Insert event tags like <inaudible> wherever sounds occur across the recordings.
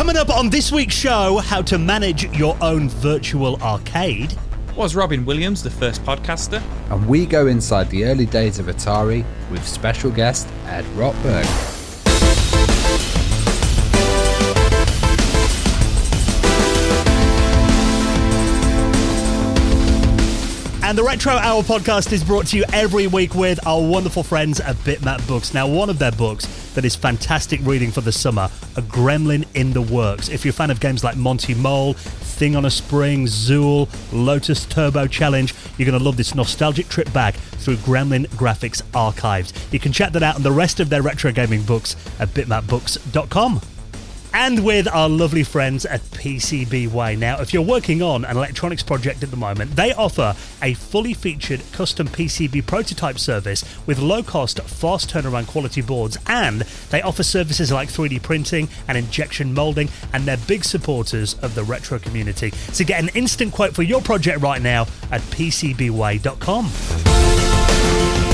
Coming up on this week's show, how to manage your own virtual arcade. Was Robin Williams the first podcaster? And we go inside the early days of Atari with special guest Ed Rotberg. And the Retro Hour podcast is brought to you every week with our wonderful friends at Bitmap Books. Now, one of their books that is fantastic reading for the summer, A Gremlin in the Works. If you're a fan of games like Monty Mole, Thing on a Spring, Zool, Lotus Turbo Challenge, you're going to love this nostalgic trip back through Gremlin Graphics archives. You can check that out and the rest of their retro gaming books at bitmapbooks.com and with our lovely friends at PCBWay. Now, if you're working on an electronics project at the moment, they offer a fully featured custom PCB prototype service with low cost, fast turnaround quality boards, and they offer services like 3D printing and injection molding, and they're big supporters of the retro community. So get an instant quote for your project right now at PCBWay.com.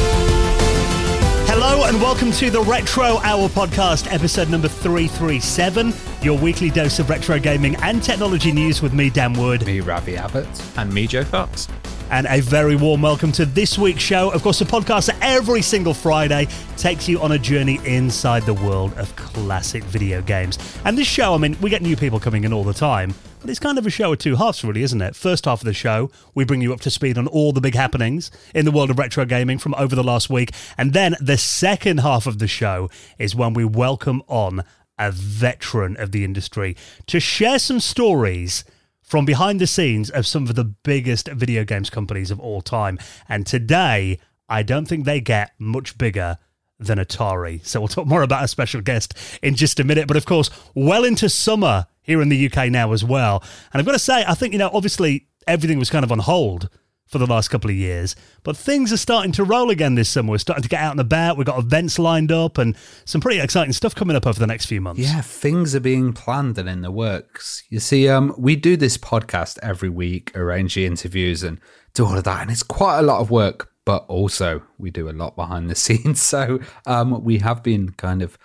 Hello and welcome to the Retro Hour podcast, episode number 337, your weekly dose of retro gaming and technology news with me, Dan Wood. Me, Ravi Abbott. And me, Joe Fox. And a very warm welcome to this week's show. Of course, the podcast every single Friday takes you on a journey inside the world of classic video games. And this show, I mean, we get new people coming in all the time, but it's kind of a show of two halves, really, isn't it? First half of the show, we bring you up to speed on all the big happenings in the world of retro gaming from over the last week. And then the second half of the show is when we welcome on a veteran of the industry to share some stories from behind the scenes of some of the biggest video games companies of all time. And today, I don't think they get much bigger than Atari. So we'll talk more about a special guest in just a minute. But of course, well into summer here in the UK now as well. And I've got to say, I think, you know, obviously everything was kind of on hold for the last couple of years. But things are starting to roll again this summer. We're starting to get out and about. We've got events lined up and some pretty exciting stuff coming up over the next few months. Yeah, things are being planned and in the works. You see, um, we do this podcast every week, arrange the interviews and do all of that. And it's quite a lot of work, but also we do a lot behind the <laughs> scenes. So um, we have been kind of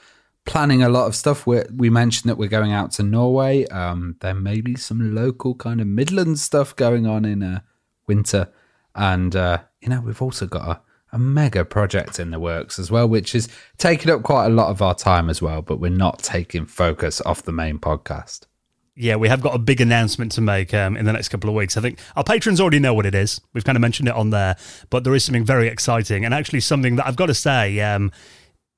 planning a lot of stuff. we we mentioned that we're going out to Norway. Um, there may be some local kind of Midland stuff going on in uh, winter. And, uh, you know, we've also got a, a mega project in the works as well, which is taking up quite a lot of our time as well, but we're not taking focus off the main podcast. Yeah, we have got a big announcement to make um, in the next couple of weeks. I think our patrons already know what it is. We've kind of mentioned it on there, but there is something very exciting and actually something that I've got to say, um,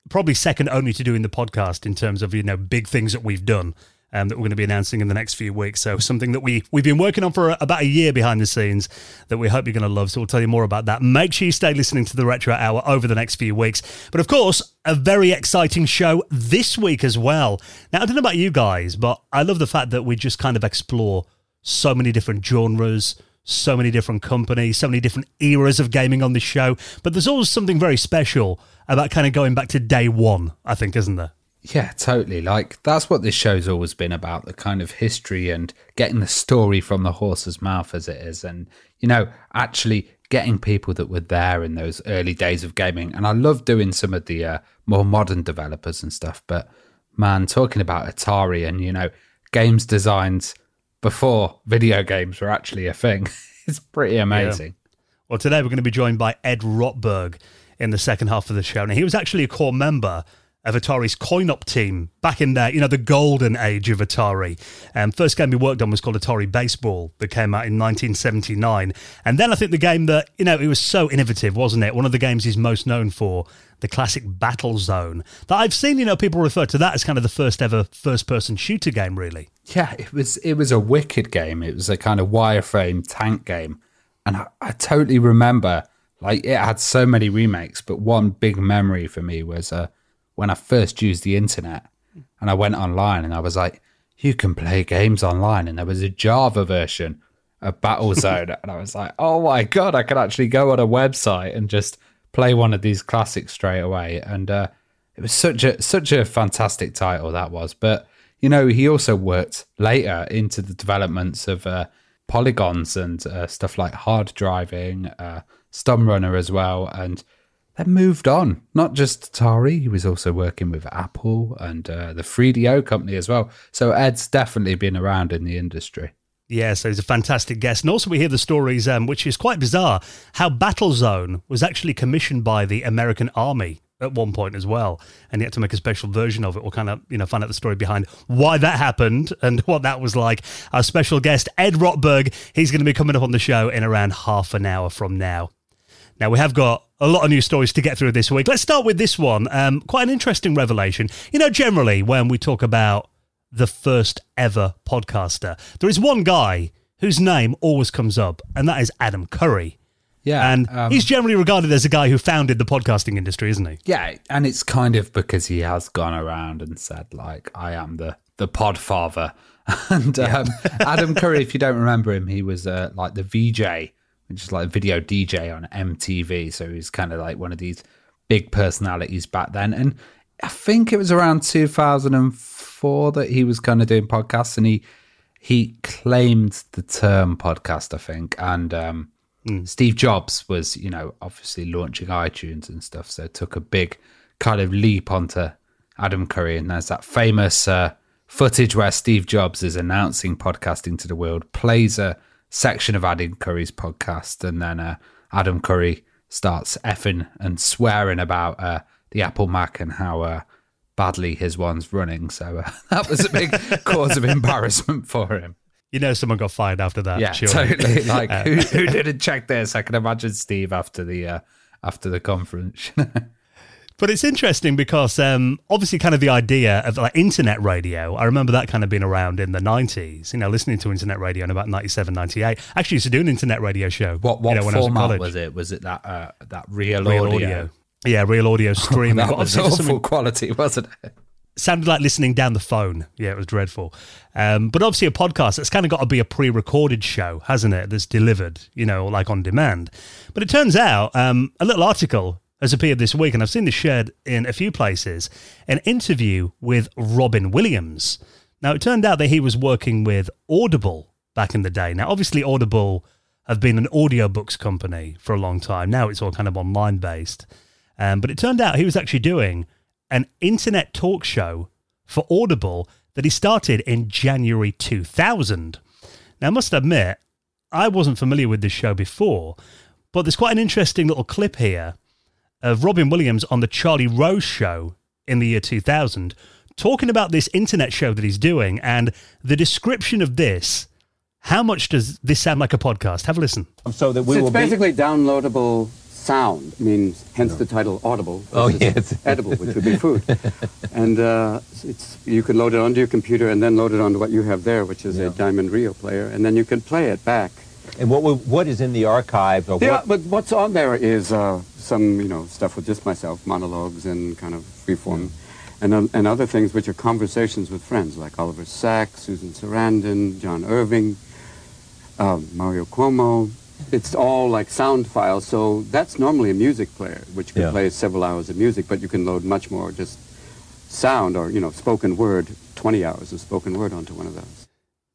probably second only to doing the podcast in terms of you know big things that we've done um, that we're going to be announcing in the next few weeks. So something that we we've been working on for about a year behind the scenes that we hope you're going to love. So we'll tell you more about that. Make sure you stay listening to the Retro Hour over the next few weeks. But of course, a very exciting show this week as well. Now I don't know about you guys, but I love the fact that we just kind of explore so many different genres so many different companies, so many different eras of gaming on this show. But there's always something very special about kind of going back to day one, I think, isn't there? Yeah, totally. Like that's what this show's always been about the kind of history and getting the story from the horse's mouth as it is. And, you know, actually getting people that were there in those early days of gaming. And I love doing some of the uh, more modern developers and stuff. But man, talking about Atari and, you know, games designed before video games were actually a thing, <laughs> it's pretty amazing. Yeah. Well, today we're going to be joined by Ed Rotberg in the second half of the show. Now, he was actually a core member of Atari's coin-op team back in there, you know, the golden age of Atari. Um, first game we worked on was called Atari Baseball that came out in 1979. And then I think the game that, you know, it was so innovative, wasn't it? One of the games he's most known for, the classic Battlezone, that I've seen, you know, people refer to that as kind of the first ever first-person shooter game, really. Yeah, it was it was a wicked game. It was a kind of wireframe tank game. And I, I totally remember, like, it had so many remakes, but one big memory for me was... Uh, when I first used the internet and I went online and I was like, you can play games online. And there was a Java version of Battlezone. <laughs> and I was like, oh my God, I could actually go on a website and just play one of these classics straight away. And uh, it was such a such a fantastic title that was. But you know, he also worked later into the developments of uh, polygons and uh, stuff like Hard Drivin', uh, S.T.U.N. Runner as well, and then moved on. Not just Atari, he was also working with Apple and uh, the 3DO company as well. So Ed's definitely been around in the industry. Yeah, so he's a fantastic guest. And also, we hear the stories, um, which is quite bizarre, how Battlezone was actually commissioned by the American Army at one point as well. And he had to make a special version of it. We'll kind of, you know, find out the story behind why that happened and <laughs> what that was like. Our special guest, Ed Rotberg, he's going to be coming up on the show in around half an hour from now. Now, we have got a lot of news stories to get through this week. Let's start with this one. Um, quite an interesting revelation. You know, generally, when we talk about the first ever podcaster, there is one guy whose name always comes up, and that is Adam Curry. Yeah. And um, he's generally regarded as a guy who founded the podcasting industry, isn't he? Yeah, and it's kind of because he has gone around and said like, "I am the the Podfather." <laughs> And um, Adam Curry, if you don't remember him, he was uh, like the VJ, is like a video DJ on MTV. So he's kind of like one of these big personalities back then. And I think it was around 2004 that he was kind of doing podcasts, and he he claimed the term podcast, I think, and. um Steve Jobs was, you know, obviously launching iTunes and stuff, so took a big kind of leap onto Adam Curry. And there's that famous uh, footage where Steve Jobs is announcing podcasting to the world, plays a section of Adam Curry's podcast, and then uh, Adam Curry starts effing and swearing about uh, the Apple Mac and how uh, badly his one's running. So uh, <laughs> that was a big <laughs> cause of embarrassment for him. You know, someone got fired after that. Yeah, surely. totally. <laughs> Like who, who didn't check this? I can imagine Steve after the uh, after the conference. But it's interesting because um, obviously, kind of the idea of like internet radio, I remember that kind of being around in the 90s, you know, listening to internet radio in about 97, 98. Actually, used to do an internet radio show. what what you know, when I was format was it? Was it that uh, that real, Real audio? audio. Yeah, real audio <laughs> streaming. that was <laughs> awful something- quality, wasn't it? sounded like listening down the phone. Yeah, it was dreadful. Um, but obviously, a podcast that's kind of got to be a pre-recorded show, hasn't it? That's delivered, you know, like on demand. But it turns out um, a little article has appeared this week, and I've seen this shared in a few places. An interview with Robin Williams. Now, it turned out that he was working with Audible back in the day. Now, obviously, Audible have been an audiobooks company for a long time. Now it's all kind of online based. Um, but it turned out he was actually doing an internet talk show for Audible that he started in January 2000. Now, I must admit, I wasn't familiar with this show before, but there's quite an interesting little clip here of Robin Williams on the Charlie Rose show in the year 2000 talking about this internet show that he's doing and the description of this. How much does this sound like a podcast? Have a listen. so that we it's will be. basically downloadable sound, means hence the title audible. Oh, yes. <laughs> edible, which would be food. and uh, it's you can load it onto your computer and then load it onto what you have there, which is a Diamond Rio player, and then you can play it back. And what what is in the archive? Or Yeah, what, but what's on there is uh, some you know stuff with just myself, monologues and kind of freeform. And, uh, and other things which are conversations with friends like Oliver Sacks, Susan Sarandon, John Irving, um, Mario Cuomo. It's all like sound files, so that's normally a music player, which can Yeah. play several hours of music, but you can load much more just sound or, you know, spoken word, 20 hours of spoken word onto one of those.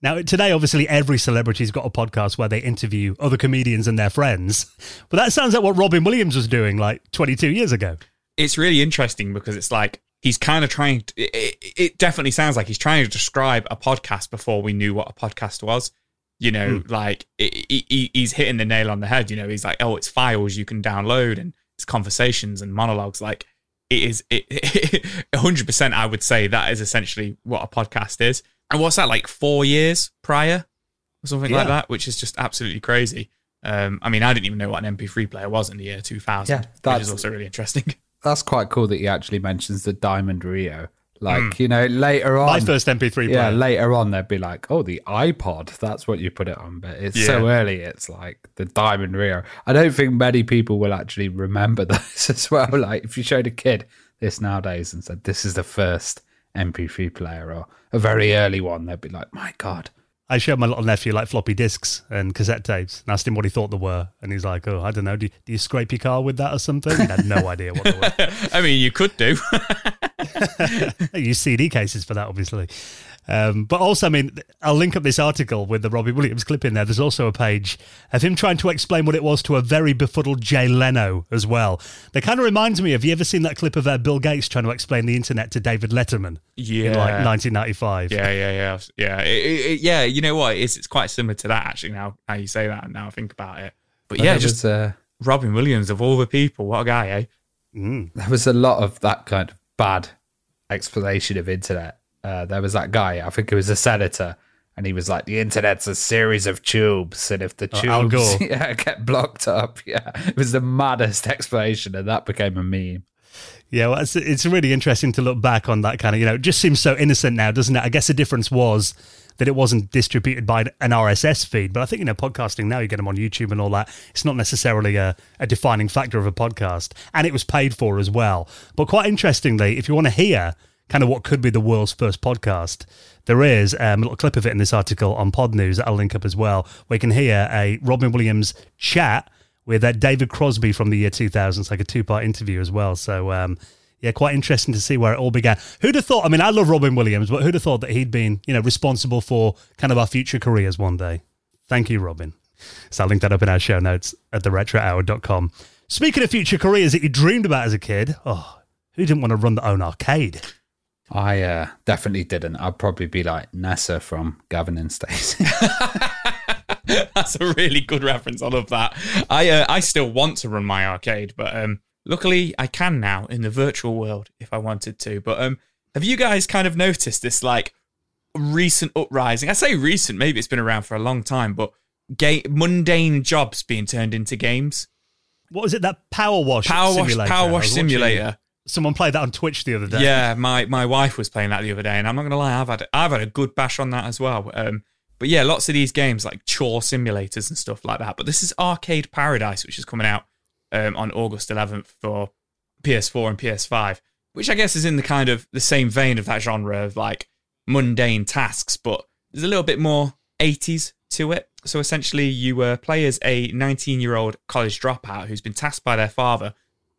Now, today, obviously, every celebrity's got a podcast where they interview other comedians and their friends. But that sounds like what Robin Williams was doing like 22 years ago. it's really interesting because it's like he's kind of trying to, it, it, it definitely sounds like he's trying to describe a podcast before we knew what a podcast was you know hmm. like it, he, he's hitting the nail on the head you know he's like oh it's files you can download and it's conversations and monologues like it is it, <laughs> 100% i would say that is essentially what a podcast is and what's that like four years prior or something like that which is just absolutely crazy um, I mean, I didn't even know what an MP3 player was in the year 2000, Yeah, which that's- is also really interesting. <laughs> That's quite cool that he actually mentions the Diamond Rio. Like, you know, later on. My first MP3 player. Yeah, later on they'd be like, "Oh, the iPod, that's what you put it on." But it's so early; it's like the Diamond Rio. I don't think many people will actually remember <laughs> this as well. Like, if you showed a kid this nowadays and said, "This is the first MP3 player," or a very early one, they'd be like, "My God!" I showed my little nephew like floppy disks and cassette tapes and asked him what he thought they were. And he's like, oh, I don't know. Do you, do you scrape your car with that or something? He had no idea what they were. <laughs> I mean, you could do. <laughs> use CD cases for that, obviously. Um, but also, I mean, I'll link up this article with the Robbie Williams clip in there. There's also a page of him trying to explain what it was to a very befuddled Jay Leno as well. That kind of reminds me Have you ever seen that clip of uh, Bill Gates trying to explain the internet to David Letterman Yeah. in like 1995? Yeah, yeah, yeah, yeah. It, it, it- yeah, you know what? It's it's quite similar to that actually. Now, now you say that, and now I think about it. But yeah, just was, uh, Robin Williams of all the people, what a guy, eh? there was a lot of that kind of bad explanation of internet. Uh, there was that guy, I think it was a senator, and he was like, "The internet's a series of tubes, and if the Oh, tubes <laughs> yeah, get blocked up, <laughs> yeah, it was the maddest explanation, and that became a meme." Yeah, well, it's, it's really interesting to look back on that kind of, you know, it just seems so innocent now, doesn't it? I guess the difference was that it wasn't distributed by an RSS feed, but I think, you know, podcasting now, you get them on YouTube and all that. It's not necessarily a, a defining factor of a podcast. And it was paid for as well. But quite interestingly, if you want to hear kind of what could be the world's first podcast, there is um, a little clip of it in this article on Pod News that I'll link up as well, where you can hear a Robin Williams chat with uh, David Crosby from the year 2000. It's like a two part interview as well. So, um, yeah, quite interesting to see where it all began. Who'd have thought? I mean, I love Robin Williams, but who'd have thought that he'd been, you know, responsible for kind of our future careers one day? Thank you, Robin. So I'll link that up in our show notes at theretrohour.com. Speaking of future careers that you dreamed about as a kid, oh, who didn't want to run their own arcade? I uh, definitely didn't. I'd probably be like Nessa from Gavin and Stacey. <laughs> That's a really good reference. I love that. I uh, I still want to run my arcade, but um, luckily I can now in the virtual world if I wanted to. But um, have you guys kind of noticed this like recent uprising? I say recent, maybe it's been around for a long time, but ga- mundane jobs being turned into games. What was it? That Power Wash Power wash, simulator? power wash was watching simulator. Someone played that on Twitch the other day. Yeah, my my wife was playing that the other day, and I'm not gonna lie, I've had I've had a good bash on that as well. Um, but yeah, lots of these games like chore simulators and stuff like that. But this is Arcade Paradise, which is coming out um, on August 11th for PS4 and PS5, which I guess is in the kind of the same vein of that genre of like mundane tasks, but there's a little bit more 80s to it. So essentially, you uh, play as a 19 year old college dropout who's been tasked by their father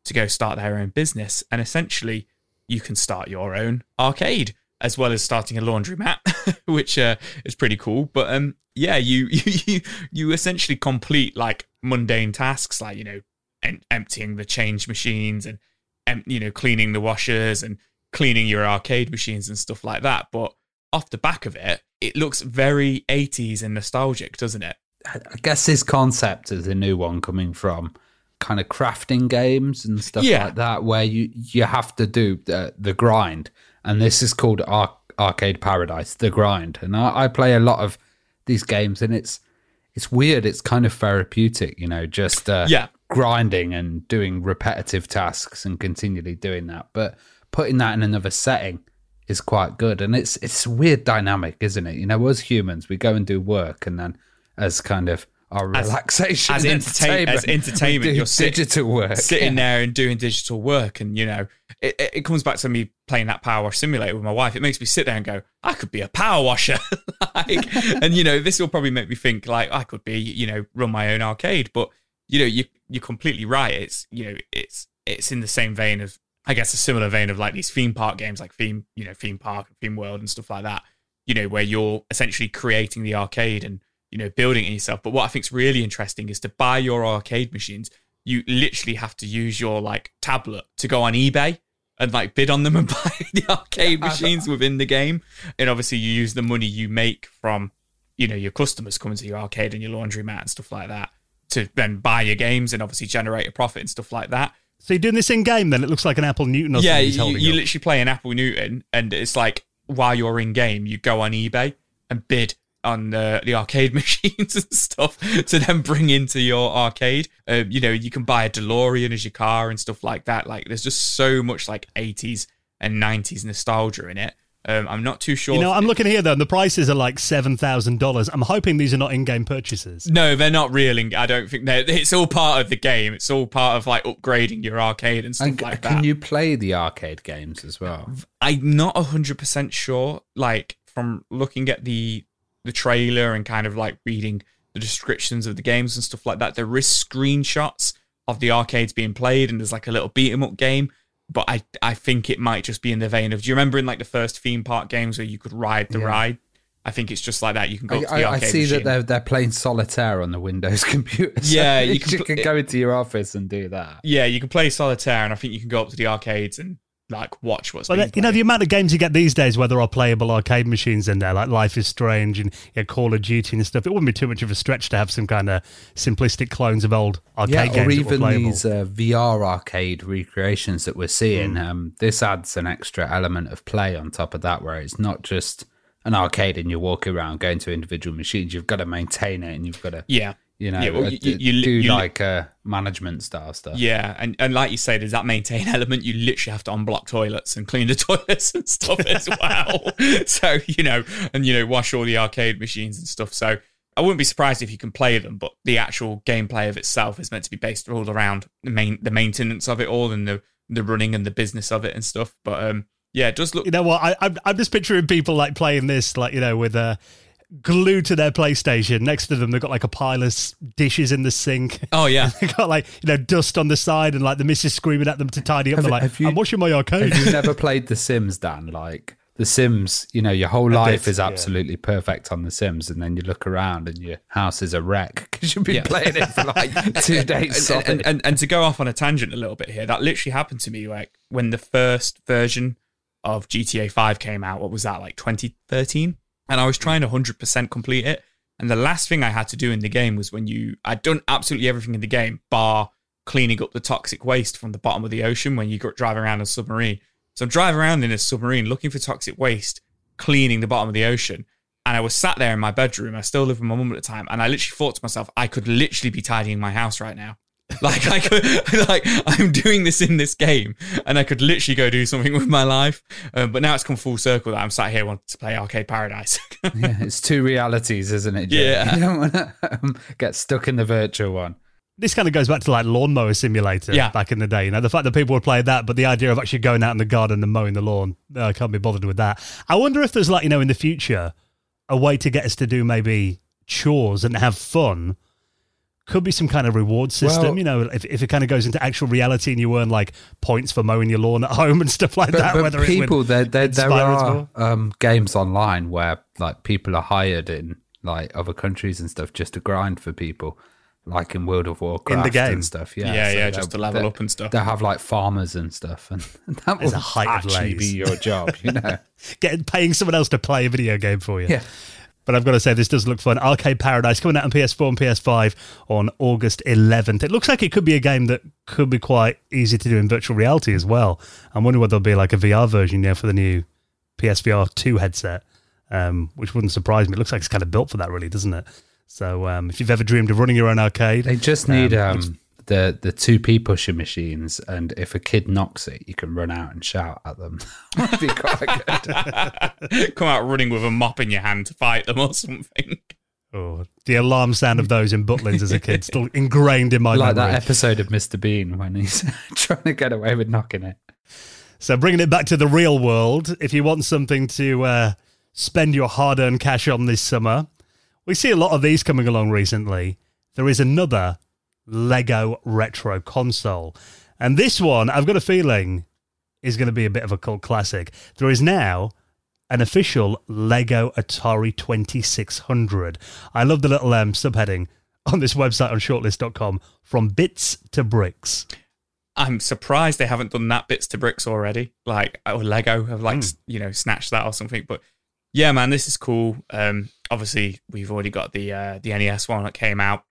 to go start their own business, and essentially, you can start your own arcade as well as starting a laundromat, <laughs> which uh, is pretty cool. But um, yeah, <laughs> you you you essentially complete like mundane tasks, like you know, em- emptying the change machines and em- you know, cleaning the washers and cleaning your arcade machines and stuff like that. But off the back of it, it looks very 80s and nostalgic, doesn't it? I guess this concept is a new one coming from kind of crafting games and stuff Yeah. like that, where you you have to do the, the grind, and this is called Ar- Arcade Paradise, the grind. And I, I play a lot of these games, and it's it's weird. It's kind of therapeutic, you know, just uh, Yeah. grinding and doing repetitive tasks and continually doing that. But putting that in another setting is quite good, and it's it's a weird dynamic, isn't it? You know, as humans, we go and do work, and then as kind of our As- relaxation, as and entertain- as entertainment, you're sit- digital work, sitting yeah. there and doing digital work and you know it, it it comes back to me playing that power wash simulator with my wife. It makes me sit there and go i could be a power washer. <laughs> Like and you know this will probably make me think like i could be you know run my own arcade. But you know you you're completely right. It's you know it's it's in the same vein of i guess a similar vein of like these theme park games like theme you know theme park and theme world and stuff like that you know where you're essentially creating the arcade and you know building it yourself. But what i think's really interesting is to buy your arcade machines you literally have to use your like tablet to go on ebay and like bid on them and <laughs> buy the arcade machines within the game. And obviously you use the money you make from you know your customers coming to your arcade and your laundromat and stuff like that to then buy your games and obviously generate a profit and stuff like that. So you're doing this in game then? It looks like an Apple Newton or yeah, you, you literally play an Apple Newton, and it's like while you're in game, you go on eBay and bid on the, the arcade <laughs> machines and stuff to then bring into your arcade. Um, you know, you can buy a DeLorean as your car and stuff like that. Like, there's just so much like 80s and 90s nostalgia in it. Um, I'm not too sure. You know, I'm looking here though, and the prices are like seven thousand dollars. I'm hoping these are not in-game purchases. no, they're not reeling. I don't think they're. It's all part of the game. It's all part of like upgrading your arcade and stuff And like can that. Can you play the arcade games as well? I'm not hundred percent sure. Like from looking at the the trailer and kind of like reading the descriptions of the games and stuff like that, there is screenshots of the arcades being played, and there's like a little beat 'em up game. but I I think it might just be in the vein of. Do you remember in like the first theme park games where you could ride the Yeah. ride? I think it's just like that. You can go I, to the I, I arcade see that they're they're playing solitaire on the Windows <laughs> computer. so Yeah, you you, can can, go into your office and do that. Yeah, you can play solitaire, and I think you can go up to the arcades and like watch what's But being you know the amount of games you get these days where there are playable arcade machines in there, like Life is Strange and yeah, Call of Duty and stuff. It wouldn't be too much of a stretch to have some kind of simplistic clones of old arcade Yeah, games or even these uh, VR arcade recreations that we're seeing. Mm. Um, this adds an extra element of play on top of that, where it's not just an arcade and you're walking around going to individual machines. You've got to maintain it and you've got to, yeah, you know, Yeah, well, uh, you- d- you- do you- like uh, management style stuff. yeah, and and like you say, there's that maintain element. You literally have to unblock toilets and clean the <laughs> toilets and stuff as <laughs> well. so you know, and you know, wash all the arcade machines and stuff. So I wouldn't be surprised if you can play them, but the actual gameplay of itself is meant to be based all around the main the maintenance of it all and the the running and the business of it and stuff. But um, yeah, it does look You know what? I, I'm, I'm just picturing people like playing this, like you know, with uh, glued to their PlayStation. Next to them, they've got like a pile of dishes in the sink. Oh yeah, <laughs> they've got like you know dust on the side, and like the missus screaming at them to tidy up. Have- They're like, have you- "I'm washing my arcade." Have you <laughs> never played The Sims, Dan? Like The Sims, you know, your whole life bit, is yeah. absolutely perfect on The Sims, and then you look around and your house is a wreck because you've been Yeah. playing it for like <laughs> two days and, and, and, and to go off on a tangent a little bit here, that literally happened to me like when the first version of GTA 5 came out. What was that, like 2013? And I was trying to 100% complete it. And the last thing I had to do in the game was when you, I'd done absolutely everything in the game, bar cleaning up the toxic waste from the bottom of the ocean when you go drive around a submarine. So I'm driving around in a submarine looking for toxic waste, cleaning the bottom of the ocean. And I was sat there in my bedroom. I still lived with my mum at the time. And I literally thought to myself, I could literally be tidying my house right now. <laughs> Like I could, <laughs> like I'm doing this in this game, and I could literally go do something <laughs> with my life. Um, but now it's come full circle that I'm sat here wanting to play Arcade Paradise. yeah, it's two realities, isn't it? Jay? Yeah. You don't want to um, get stuck in the virtual one. this kind of goes back to like lawnmower simulator Yeah. back in the day. You know, the fact that people would play that, but the idea of actually going out in the garden and mowing the lawn, no, I can't be bothered with that. I wonder if there's like, you know, in the future, a way to get us to do maybe chores and have fun. Could be some kind of reward system, Well- you know, if, if it kind of goes into actual reality and you earn like points for mowing your lawn at <laughs> home and stuff like But, that. but whether people, it there, would there, there inspire are um, games online where like people are hired in like other countries and stuff just to grind for people, like in World of Warcraft game? and stuff. Yeah, Yeah, yeah, just to level up and stuff. They have like farmers and stuff, and <laughs> that There's will a height of actually be your job, you <laughs> know. getting paying someone else to play a video game for you. yeah. But I've got to say, this does look fun. Arcade Paradise coming out on PS4 and PS5 on August 11th. It looks like it could be a game that could be quite easy to do in virtual reality as well. I'm wondering whether there'll be like a VR version yeah, for the new PSVR 2 headset, um, which wouldn't surprise me. It looks like it's kind of built for that, really, doesn't it? So um, if you've ever dreamed of running your own arcade, They just need Um, um, the the two P pusher machines, and if a kid knocks it, you can run out and shout at them. <laughs> That'd be quite good. <laughs> Come out running with a mop in your hand to fight them or something. oh, the alarm sound of those in Butlins as a kid still <laughs> ingrained in my like memory. that episode of Mr. Bean when he's trying to get away with knocking it. So bringing it back to the real world, if you want something to uh, spend your hard-earned cash on this summer, we see a lot of these coming along recently. There is another Lego retro console, and this one I've got a feeling is going to be a bit of a cult classic. There is now an official Lego Atari 2600. I love the little um, subheading on this website on shortlist.com from bits to bricks. I'm surprised they haven't done that bits to bricks already. Like or Lego have like s- you know snatched that or something. But yeah, man, this is cool. Um, obviously we've already got the uh, the NES one that came out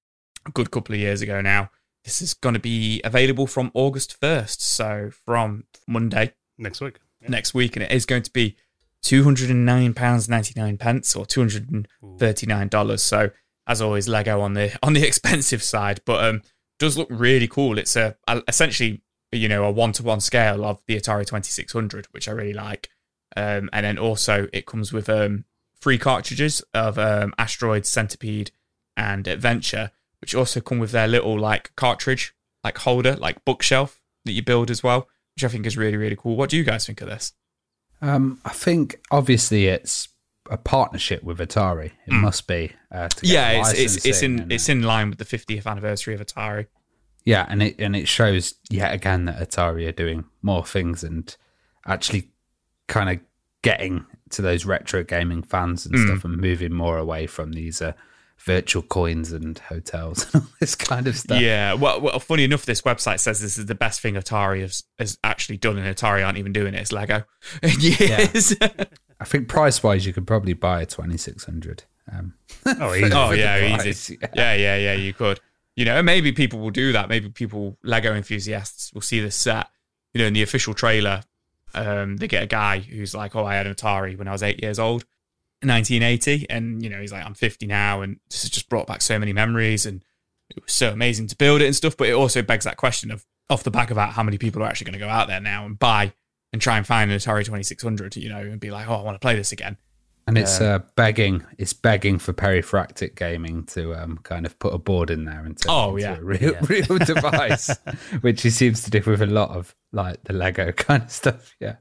a good couple of years ago now. This is going to be available from August first, so from Monday Next week. next week, and it is going to be two hundred and nine pounds ninety nine pence or two hundred and thirty nine dollars. So as always, Lego on the <laughs> on the expensive side, but um, does look really cool. It's a, a essentially you know a one to one scale of the Atari twenty six hundred, which I really like. Um, and then also it comes with um free cartridges of um Asteroid, Centipede, and Adventure, which also come with their little like cartridge like holder, like bookshelf that you build as well, which I think is really really cool. What do you guys think of this? Um, I think obviously it's a partnership with Atari. It must be. Uh, yeah, it's it's it's in and, it's in line with the 50th anniversary of Atari. Yeah, and it and it shows yet again that Atari are doing more things and actually kind of getting to those retro gaming fans and stuff and moving more away from these uh, virtual coins and hotels <laughs> and all this kind of stuff. Yeah. Well, well, funny enough, this website says this is the best thing Atari has, has actually done, and Atari aren't even doing it. It's Lego. <laughs> yes. <laughs> I think price wise, you could probably buy a twenty six hundred. Um, Oh, easy. oh yeah, price, easy. yeah. Yeah. yeah, yeah, You could. You know, maybe people will do that. Maybe people, Lego enthusiasts, will see this set. You know, in the official trailer, um, they get a guy who's like, "Oh, I had an Atari when I was eight years old, in 1980," and you know, he's like, "I'm 50 now, and this has just brought back so many memories, and it was so amazing to build it and stuff." But it also begs that question of, off the back of that, how many people are actually going to go out there now and buy and try and find an Atari 2600, you know, and be like, "Oh, I want to play this again." And it's uh, begging, it's begging for Perifractic Gaming to um, kind of put a board in there and turn Oh, into yeah. a real, real <laughs> device, which he seems to do with a lot of like the Lego <laughs> kind of stuff. Yeah,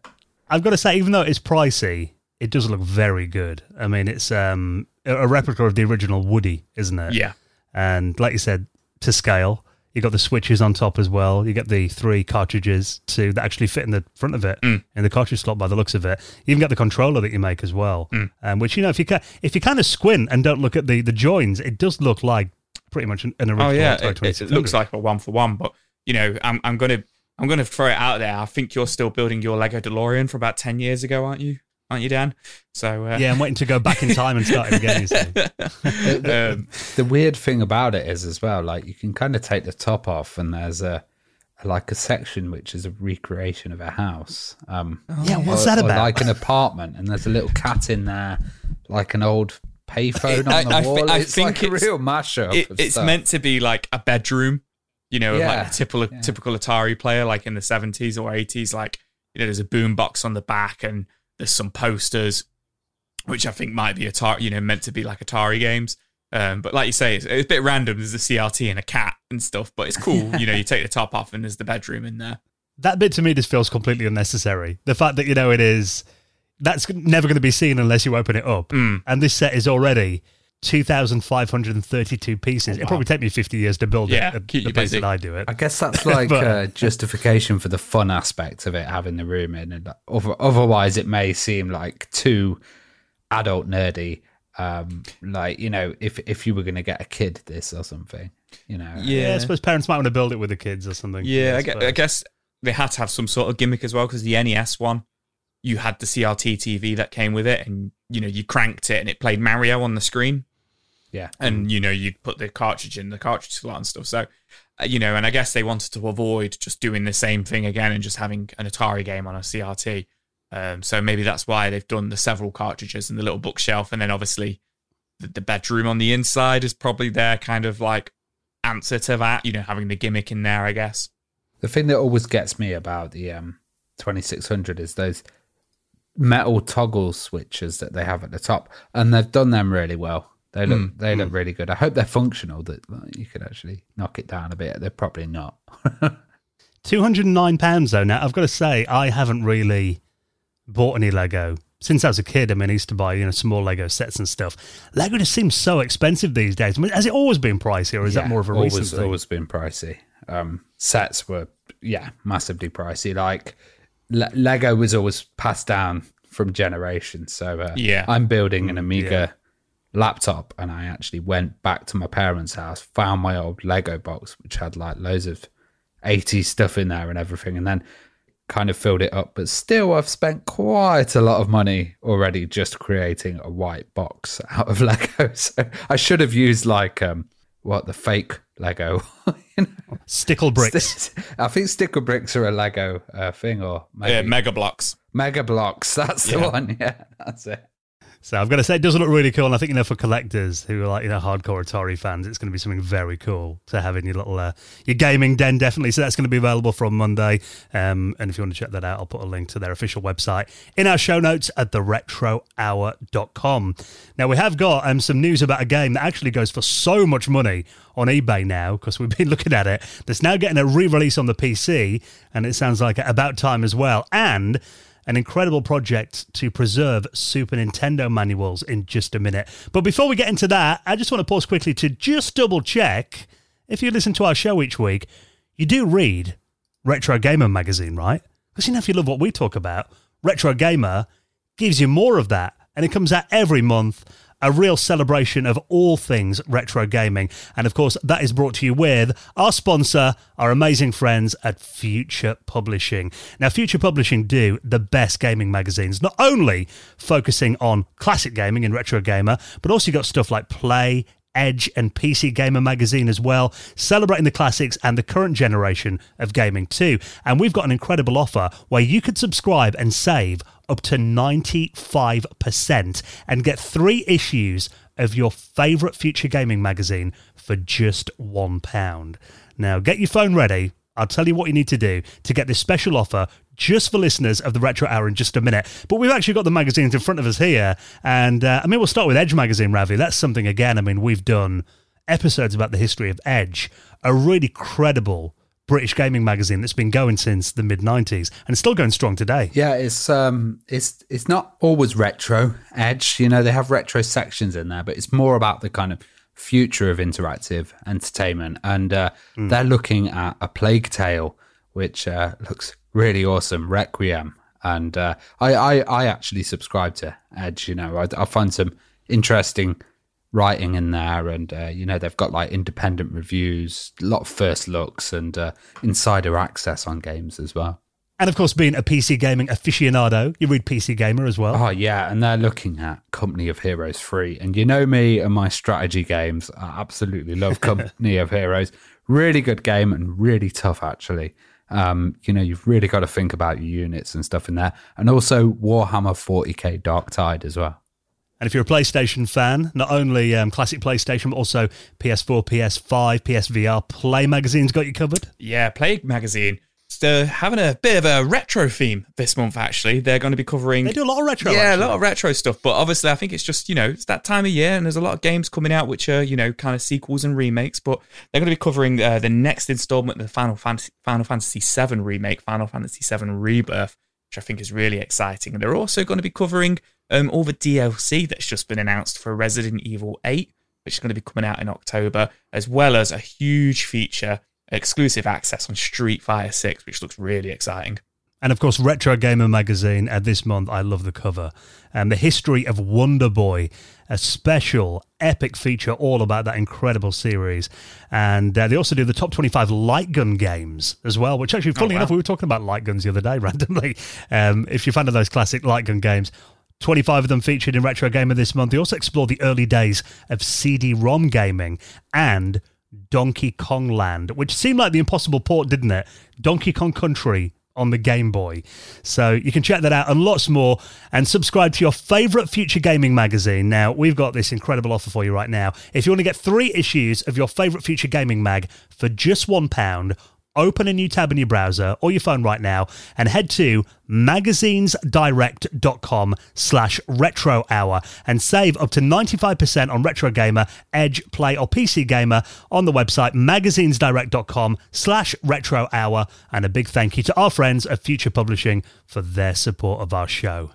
I've got to say, even though it's pricey, it does look very good. I mean, it's um, a replica of the original Woody, isn't it? Yeah. And like you said, to scale, you got the switches on top as well. You get the three cartridges to that actually fit in the front of it in the cartridge slot. By the looks of it, you even got the controller that you make as well. Um, which you know, if you ca- if you kind of squint and don't look at the the joins, it does look like pretty much an, an original. Oh yeah, it, it looks like a one for one, but you know, I'm I'm gonna I'm gonna throw it out there. I think you're still building your Lego DeLorean for about ten years ago, aren't you? Aren't you, Dan? So uh, Yeah, I'm waiting to go back in time and start it again. You see. um, the weird thing about it is as well, like you can kind of take the top off, and there's a, like a section which is a recreation of a house. Um, Yeah, what's or- that about? like an apartment, and there's a little cat in there, like an old payphone on I- the I thi- wall. I it's think like a real mashup. it, of it's stuff. meant to be like a bedroom, you know, of like a typical typical Atari player, like in the seventies or eighties. Like you know, there's a boom box on the back, and there's some posters, which I think might be Atari, you know, meant to be like Atari games. Um, but like you say, it's, it's a bit random. There's a CRT and a cat and stuff, but it's cool. <laughs> you know, you take the top off, and there's the bedroom in there. that bit to me just feels completely unnecessary. The fact that you know it is that's never going to be seen unless you open it up, Mm. and this set is already two thousand five hundred and thirty-two pieces. It'll probably take me fifty years to build Yeah, it. Keep the you pace that I do it. I guess that's <laughs> like But- a justification for the fun aspect of it, having the room in. And otherwise, it may seem like too adult nerdy. Um, like you know, if if you were going to get a kid this or something, you know, Yeah, I suppose parents might want to build it with the kids or something. Yeah, I, gue- I guess they had to have some sort of gimmick as well because the NES one, you had the CRT TV that came with it, and you know you cranked it and it played Mario on the screen, yeah. and you know you'd put the cartridge in the cartridge slot and stuff. So, uh, you know, and I guess they wanted to avoid just doing the same thing again and just having an Atari game on a CRT. Um, so maybe that's why they've done the several cartridges and the little bookshelf, and then obviously the, the bedroom on the inside is probably their kind of like answer to that. You know, having the gimmick in there, I guess. The thing that always gets me about the um, 2600 is those metal toggle switches that they have at the top, and they've done them really well. They look they look really good. I hope they're functional. That you could actually knock it down a bit. They're probably not. <laughs> two hundred and nine pounds though. Now I've got to say I haven't really bought any Lego since I was a kid. I mean, I used to buy you know small Lego sets and stuff. Lego just seems so expensive these days. I mean, has it always been pricey, or is that more of a always, recent thing? Always been pricey. Um, sets were yeah massively pricey. Like Le- Lego was always passed down from generations. So uh, Yeah. I'm building an Amiga laptop, and I actually went back to my parents' house, found my old Lego box, which had like loads of 80s stuff in there and everything, and then kind of filled it up. But still, I've spent quite a lot of money already just creating a white box <laughs> out of Lego. <laughs> So I should have used like um what the fake Lego. <laughs> you know? Stickle bricks. I think sticker bricks are a Lego uh, thing, or Yeah, Mega Bloks. Mega Bloks. <laughs> That's the Yeah. one. Yeah, that's it. So I've got to say, it does look really cool. And I think, you know, for collectors who are like, you know, hardcore Atari fans, it's going to be something very cool to have in your little, uh, your gaming den, definitely. So that's going to be available from Monday. Um, and if you want to check that out, I'll put a link to their official website in our show notes at theretrohour.com. Now, we have got um, some news about a game that actually goes for so much money on eBay now, because we've <laughs> been looking at it, that's now getting a re release on the PC. And it sounds like about time as well. And an incredible project to preserve Super Nintendo manuals in just a minute. But before we get into that, I just want to pause quickly to just double check if you listen to our show each week, you do read Retro Gamer magazine, right? Because you know, if you love what we talk about, Retro Gamer gives you more of that. And it comes out every month a real celebration of all things retro gaming. And of course, that is brought to you with our sponsor, our amazing friends at Future Publishing. Now, Future Publishing do the best gaming magazines, not only focusing on classic gaming and retro gamer, but also you got stuff like Play, Edge, and PC Gamer magazine as well, celebrating the classics and the current generation of gaming too. And we've got an incredible offer where you could subscribe and save up to 95% and get three issues of your favourite future gaming magazine for just £1. Now, get your phone ready. I'll tell you what you need to do to get this special offer just for listeners of the Retro Hour in just a minute. But we've actually got the magazines in front of us here. And uh, I mean, we'll start with Edge Magazine, Ravi. That's something, again, I mean, we've done episodes about the history of Edge, a really credible British gaming magazine that's been going since the mid '90s and it's still going strong today. Yeah, it's um, it's it's not always retro edge. You know, they have retro sections in there, but it's more about the kind of future of interactive entertainment. And uh, mm. they're looking at a Plague Tale, which uh, looks really awesome, Requiem. And uh, I, I, I actually subscribe to Edge. You know, I, I find some interesting writing in there, and uh, you know they've got like independent reviews, a lot of first looks, and uh, insider access on games as well. And of course, being a PC gaming aficionado, you read PC Gamer as well. Oh yeah, and they're looking at Company of Heroes 3. and you know me and my strategy games. I absolutely love <laughs> Company of Heroes. Really good game and really tough actually. Um, you know, you've really got to think about your units and stuff in there, and also Warhammer 40k Dark Tide as well. And if you're a PlayStation fan, not only um, classic PlayStation, but also PS4, PS5, PSVR, Play Magazine's got you covered. Yeah, Play Magazine. They're having a bit of a retro theme this month, actually. They're going to be covering. They do a lot of retro. Yeah, actually. a lot of retro stuff. But obviously, I think it's just, you know, it's that time of year and there's a lot of games coming out which are, you know, kind of sequels and remakes. But they're going to be covering uh, the next installment of the Final Fantasy, Final Fantasy VII remake, Final Fantasy VII Rebirth, which I think is really exciting. And they're also going to be covering um, all the DLC that's just been announced for Resident Evil 8, which is going to be coming out in October, as well as a huge feature, exclusive access on Street Fighter 6, which looks really exciting. And of course, Retro Gamer magazine uh, this month. I love the cover. And um, the history of Wonder Boy, a special epic feature all about that incredible series. And uh, they also do the top 25 light gun games as well, which actually, funny oh, wow. enough, we were talking about light guns the other day <laughs> randomly. Um, if you're a fan of those classic light gun games, 25 of them featured in Retro Gamer this month. They also explore the early days of CD ROM gaming and Donkey Kong Land, which seemed like the impossible port, didn't it? Donkey Kong Country on the Game Boy. So you can check that out and lots more and subscribe to your favorite future gaming magazine. Now, we've got this incredible offer for you right now. If you want to get three issues of your favorite future gaming mag for just one pound, open a new tab in your browser or your phone right now and head to magazinesdirect.com slash retro hour and save up to 95% on retro gamer edge play or pc gamer on the website magazinesdirect.com slash retro hour and a big thank you to our friends at future publishing for their support of our show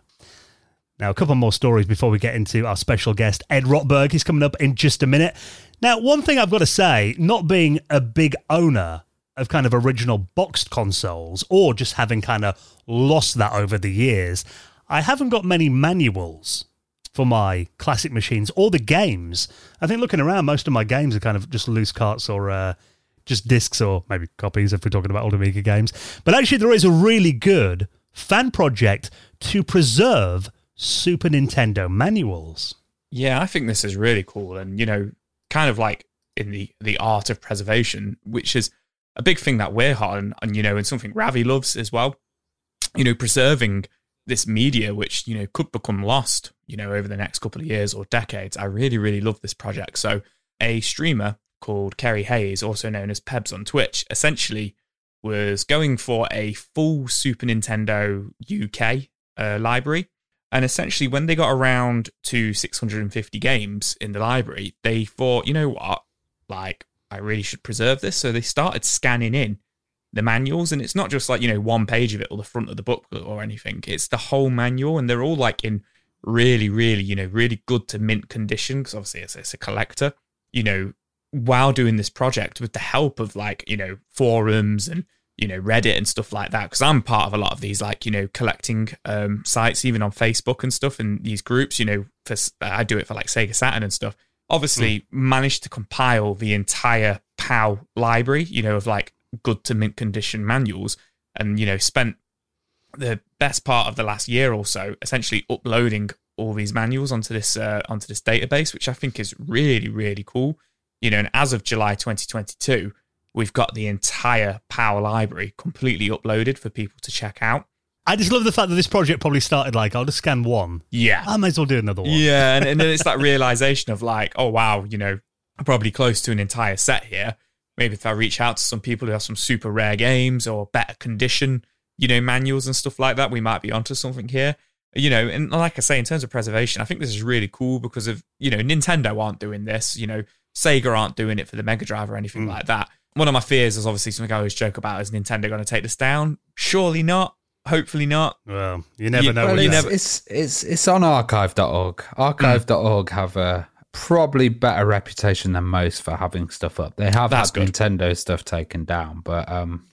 now, a couple more stories before we get into our special guest, Ed Rotberg. He's coming up in just a minute. Now, one thing I've got to say, not being a big owner of kind of original boxed consoles or just having kind of lost that over the years, I haven't got many manuals for my classic machines or the games. I think looking around, most of my games are kind of just loose carts or uh, just discs or maybe copies if we're talking about old Amiga games. But actually, there is a really good fan project to preserve Super Nintendo manuals. Yeah, I think this is really cool, and you know, kind of like in the the art of preservation, which is a big thing that we're hot on, and you know, and something Ravi loves as well. You know, preserving this media, which you know could become lost, you know, over the next couple of years or decades. I really, really love this project. So, a streamer called Kerry Hayes, also known as Pebs on Twitch, essentially was going for a full Super Nintendo UK uh, library. And essentially, when they got around to 650 games in the library, they thought, you know what? Like, I really should preserve this. So they started scanning in the manuals, and it's not just like, you know, one page of it or the front of the book or anything. It's the whole manual, and they're all like in really, really, you know, really good to mint condition because obviously it's, it's a collector. You know, while doing this project with the help of like you know forums and you know Reddit and stuff like that because I'm part of a lot of these like you know collecting um, sites even on Facebook and stuff and these groups you know for I do it for like Sega Saturn and stuff obviously mm. managed to compile the entire PAL library you know of like good to mint condition manuals and you know spent the best part of the last year or so essentially uploading all these manuals onto this uh, onto this database which I think is really really cool you know and as of July 2022 we've got the entire PAL library completely uploaded for people to check out. I just love the fact that this project probably started like, I'll just scan one. Yeah. I might as well do another one. Yeah. And, and then it's that <laughs> realization of like, oh, wow, you know, I'm probably close to an entire set here. Maybe if I reach out to some people who have some super rare games or better condition, you know, manuals and stuff like that, we might be onto something here. You know, and like I say, in terms of preservation, I think this is really cool because of, you know, Nintendo aren't doing this, you know, Sega aren't doing it for the Mega Drive or anything mm. like that one of my fears is obviously something I always joke about is Nintendo going to take this down? Surely not. Hopefully not. Well, you never you, know. Well, it's, never... it's, it's it's on archive.org. Archive.org mm. have a probably better reputation than most for having stuff up. They have That's had good. Nintendo stuff taken down, but um,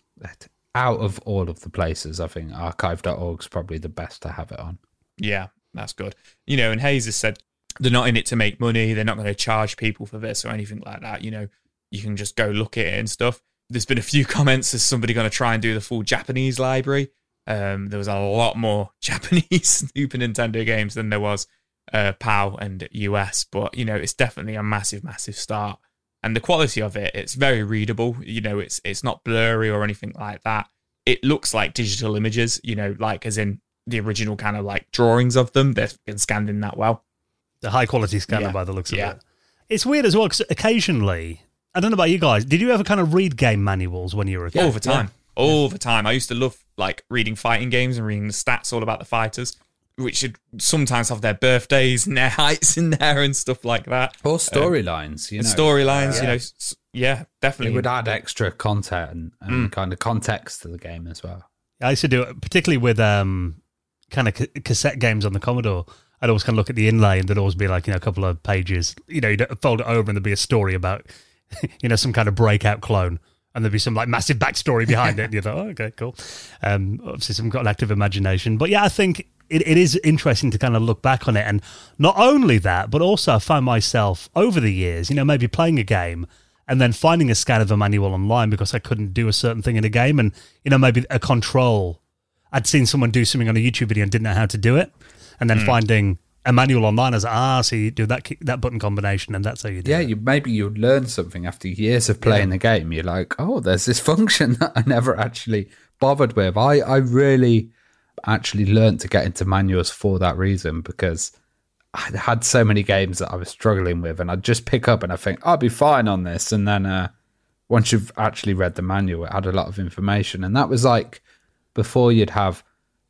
out of all of the places, I think archive.org is probably the best to have it on. Yeah, that's good. You know, and Hayes has said they're not in it to make money. They're not going to charge people for this or anything like that. You know, you can just go look at it and stuff. There's been a few <laughs> comments is somebody going to try and do the full Japanese library. Um, there was a lot more <laughs> Japanese <laughs> Super Nintendo games than there was uh, PAL and US, but you know it's definitely a massive, massive start. And the quality of it, it's very readable. You know, it's it's not blurry or anything like that. It looks like digital images. You know, like as in the original kind of like drawings of them. They've been scanned in that well. The high quality scanner yeah. by the looks of yeah. it. It's weird as well because occasionally I don't know about you guys. Did you ever kind of read game manuals when you were a kid? All the time. Yeah. All the time. I used to love like reading fighting games and reading the stats all about the fighters, which would sometimes have their birthdays and their <laughs> heights in there and stuff like that. Or storylines, um, you know. Storylines, yeah. you know. Yeah, definitely. It would add extra content and, and mm. kind of context to the game as well. I used to do it, particularly with um, kind of cassette games on the Commodore. I'd always kind of look at the inlay and there'd always be like, you know, a couple of pages. You know, you'd fold it over and there'd be a story about <laughs> you know, some kind of breakout clone. And there'd be some like massive backstory behind <laughs> it. And you thought, oh, okay, cool. Um, obviously, some got an active imagination. But yeah, I think it, it is interesting to kind of look back on it. And not only that, but also I find myself over the years, you know, maybe playing a game and then finding a scan of a manual online because I couldn't do a certain thing in a game. And, you know, maybe a control. I'd seen someone do something on a YouTube video and didn't know how to do it. And then mm. finding a manual online as ah, so you do that that button combination, and that's how you do. It. Yeah, it. you maybe you learn something after years of playing yeah. the game. You're like, oh, there's this <laughs> function that I never actually bothered with. I I really actually learned to get into manuals for that reason because I had so many games that I was struggling with, and I'd just pick up and I think I'll be fine on this, and then uh, once you've actually read the manual, it had a lot of information, and that was like before you'd have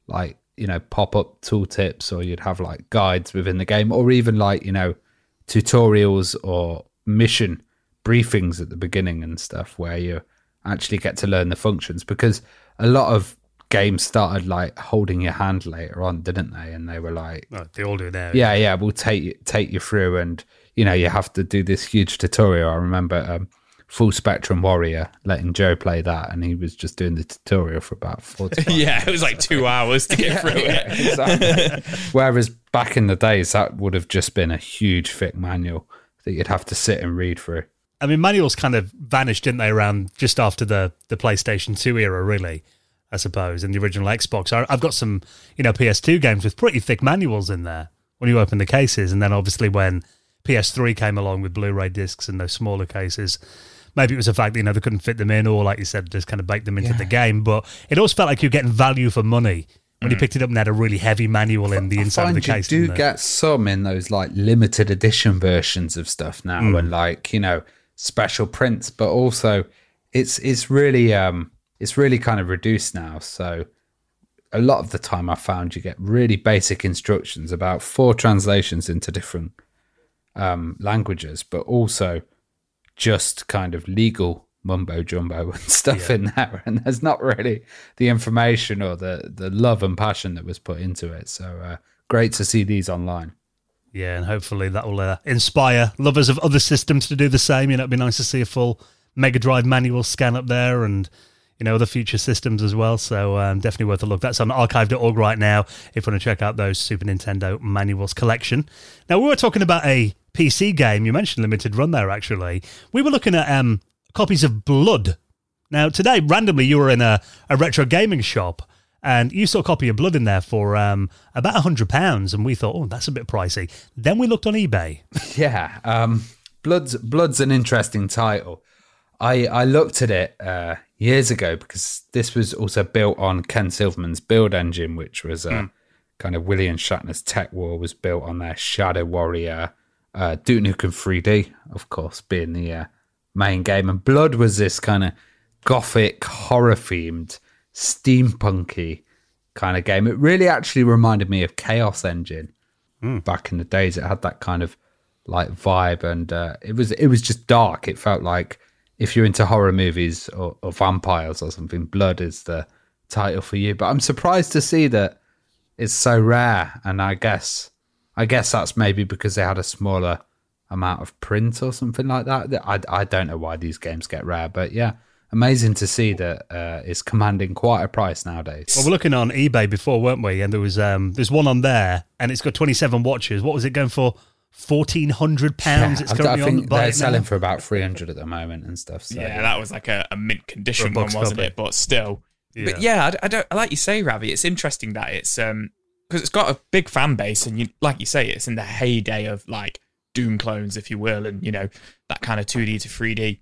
like you know pop up tooltips or you'd have like guides within the game or even like you know tutorials or mission briefings at the beginning and stuff where you actually get to learn the functions because a lot of games started like holding your hand later on didn't they? And they were like oh, they all do now yeah. Yeah we'll take you take you through and you know you have to do this huge tutorial. I remember um, Full Spectrum Warrior, letting Joe play that, and he was just doing the tutorial for about forty. <laughs> yeah, it was like two hours to get <laughs> yeah, through yeah, it. Exactly. <laughs> Whereas back in the days, that would have just been a huge thick manual that you'd have to sit and read through. I mean, manuals kind of vanished, didn't they, around just after the the PlayStation Two era, really. I suppose, in the original Xbox. I've got some, you know, PS2 games with pretty thick manuals in there when you open the cases, and then obviously when PS3 came along with Blu-ray discs and those smaller cases maybe it was the fact that you know they couldn't fit them in, or like you said, just kind of bake them into yeah. the game. But it always felt like you're getting value for money when mm. you picked it up and had a really heavy manual in the inside of the case. You do get some in those like limited edition versions of stuff now, mm. and like you know special prints, but also it's it's really um it's really kind of reduced now. So a lot of the time, I found you get really basic instructions about four translations into different um, languages, but also just kind of legal mumbo jumbo <laughs> and stuff yeah. in there, and there's not really the information or the the love and passion that was put into it. So uh, great to see these online. Yeah, and hopefully that will uh, inspire lovers of other systems to do the same. You know, it'd be nice to see a full Mega Drive manual scan up there and, you know, other future systems as well. So um, definitely worth a look. That's on archive.org right now if you want to check out those Super Nintendo manuals collection. Now, we were talking about a PC game. You mentioned Limited Run there, actually. We were looking at um, copies of Blood. Now, today, randomly, you were in a, a retro gaming shop and you saw a copy of Blood in there for um, about a hundred pounds, and we thought, oh, that's a bit pricey. Then we looked on eBay. <laughs> Yeah, um, Blood's Blood's an interesting title. I I looked at it uh, years ago because this was also built on Ken Silverman's build engine, which was a mm. kind of William Shatner's TekWar was built on their Shadow Warrior, uh, Duke Nukem 3D, of course, being the uh, main game, and Blood was this kind of gothic horror themed steampunky kind of game. It really actually reminded me of Chaos Engine mm. back in the days. It had that kind of like vibe, and uh, it was it was just dark. It felt like if you're into horror movies or, or vampires or something, Blood is the title for you. But I'm surprised to see that it's so rare, and I guess I guess that's maybe because they had a smaller amount of print or something like that. I, I don't know why these games get rare, but yeah, amazing to see that uh, it's commanding quite a price nowadays. Well, we're looking on eBay before, weren't we? And there was um, there's one on there, and it's got 27 watches. What was it going for? Fourteen hundred pounds. Yeah, it's currently I think on, they're selling for about three hundred at the moment and stuff. So. Yeah, that was like a, a mint condition one, wasn't copy. it? But still, yeah. but yeah, I, I, don't. Like you say, Ravi, it's interesting that it's um because it's got a big fan base, and you like you say, it's in the heyday of like Doom clones, if you will, and you know that kind of two D to three D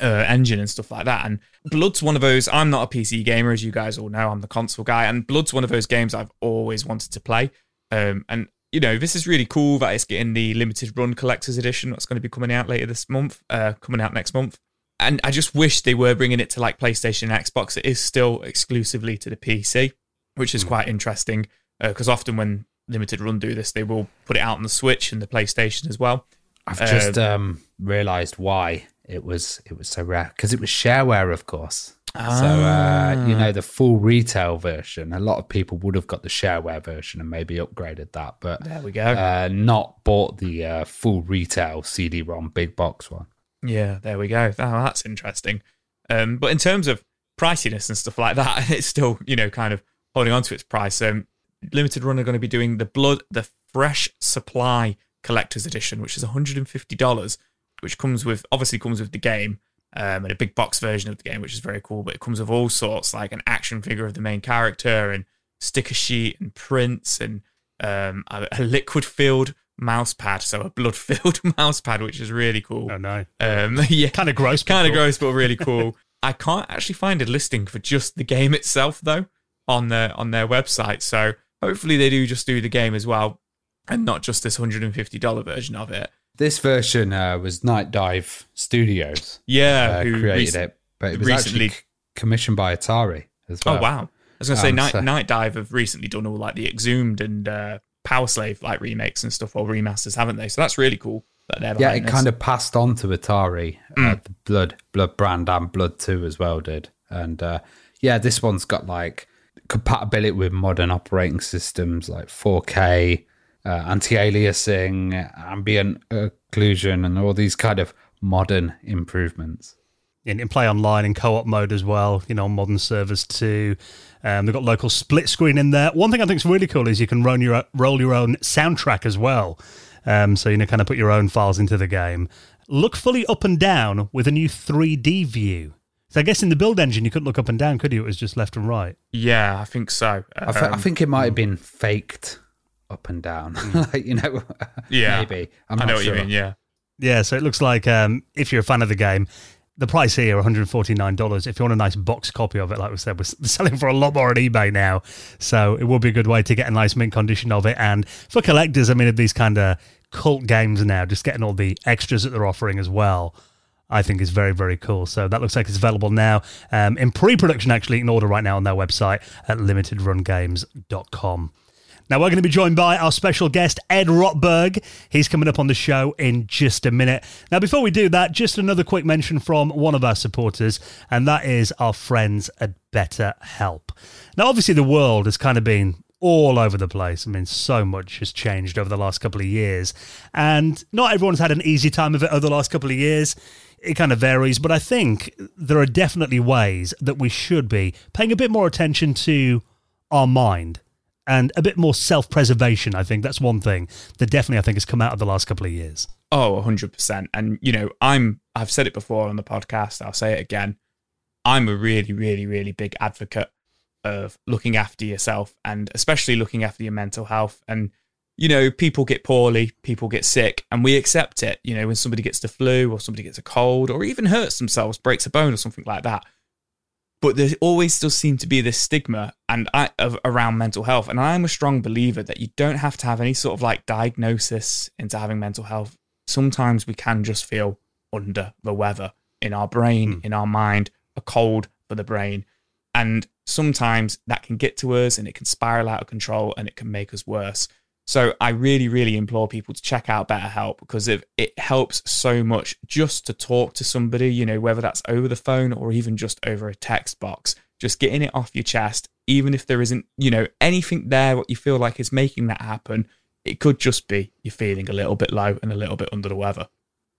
uh, engine and stuff like that. And Blood's one of those. I'm not a PC gamer, as you guys all know. I'm the console guy, and Blood's one of those games I've always wanted to play. Um, and you know, this is really cool that it's getting the limited run collector's edition that's going to be coming out later this month, uh, coming out next month. And I just wish they were bringing it to like PlayStation and Xbox. It is still exclusively to the PC, which is mm. quite interesting because uh, often when limited run do this, they will put it out on the Switch and the PlayStation as well. I've just um, um, realised why it was it was so rare because it was shareware, of course. Ah. So uh, you know the full retail version. A lot of people would have got the shareware version and maybe upgraded that, but there we go. Uh, not bought the uh, full retail CD-ROM big box one. Yeah, there we go. Oh, that's interesting. Um, but in terms of priciness and stuff like that, <laughs> it's still you know kind of holding on to its price. Um, Limited Run are going to be doing the blood, the fresh supply collector's edition, which is one hundred and fifty dollars which comes with obviously comes with the game um, and a big box version of the game, which is very cool. But it comes with all sorts, like an action figure of the main character and sticker sheet and prints and um, a, a liquid filled mouse pad, so a blood filled <laughs> mouse pad, which is really cool. Oh no, um, <laughs> yeah, kind of gross, kind of cool. gross, but really cool. <laughs> I can't actually find a listing for just the game itself though on their on their website. So hopefully they do just do the game as well, and not just this hundred and fifty dollar version of it. This version uh, was Nightdive Studios. Yeah, uh, who created it, but it was recently actually commissioned by Atari as oh, well. Oh wow! I was going to say um, Night, so... Nightdive have recently done all like the Exhumed and uh, Power Slave like remakes and stuff or remasters, haven't they? So that's really cool. That yeah, it this. kind of passed on to Atari. Mm. Uh, the Blood Blood brand and Blood Two as well did, and uh, yeah, this one's got like compatibility with modern operating systems like 4K uh, anti-aliasing, ambient occlusion, and all these kind of modern improvements. In, in play online in co-op mode as well, you know, on modern servers too. Um, they've got local split screen in there. One thing I think is really cool is you can roll your roll your own soundtrack as well. Um, so you know, kind of put your own files into the game. Look fully up and down with a new 3D view. So I guess in the build engine you couldn't look up and down, could you? It was just left and right. Yeah, I think so. Um, I, th- I, think it might have been faked up and down. <laughs> Mm. like, you know, <laughs> yeah, maybe. I'm i know what sure. you mean. Yeah, yeah. So it looks like um, if you're a fan of the game, the price here, $149. If you want a nice box copy of it, like we said, <laughs> we're selling for a lot more on eBay now. So it would be a good way to get a nice mint condition of it. And for collectors, I mean, of these kind of cult games now, just getting all the extras that they're offering as well. I think is very, very cool. So that looks like it's available now um, in pre production, actually, in order right now on their website at limitedrungames.com. Now, we're going to be joined by our special guest, Ed Rotberg. He's coming up on the show in just a minute. Now, before we do that, just another quick mention from one of our supporters, and that is our friends at BetterHelp. Now, obviously, the world has kind of been all over the place. I mean, so much has changed over the last couple of years. And not everyone's had an easy time of it over the last couple of years. It kind of varies, but I think there are definitely ways that we should be paying a bit more attention to our mind and a bit more self preservation. I think that's one thing that definitely I think has come out of the last couple of years. Oh, 100%. And, you know, I'm, I've said it before on the podcast, I'll say it again. I'm a really, really, really big advocate of looking after yourself and especially looking after your mental health. And, you know, people get poorly, people get sick, and we accept it. You know, when somebody gets the flu or somebody gets a cold or even hurts themselves, breaks a bone or something like that. But there always still seem to be this stigma and I, of, around mental health. And I'm a strong believer that you don't have to have any sort of like diagnosis into having mental health. Sometimes we can just feel under the weather in our brain, mm. in our mind, a cold for the brain. And sometimes that can get to us and it can spiral out of control and it can make us worse. So I really, really implore people to check out BetterHelp because it, it helps so much just to talk to somebody, you know, whether that's over the phone or even just over a text box, just getting it off your chest, even if there isn't, you know, anything there what you feel like is making that happen. It could just be you're feeling a little bit low and a little bit under the weather.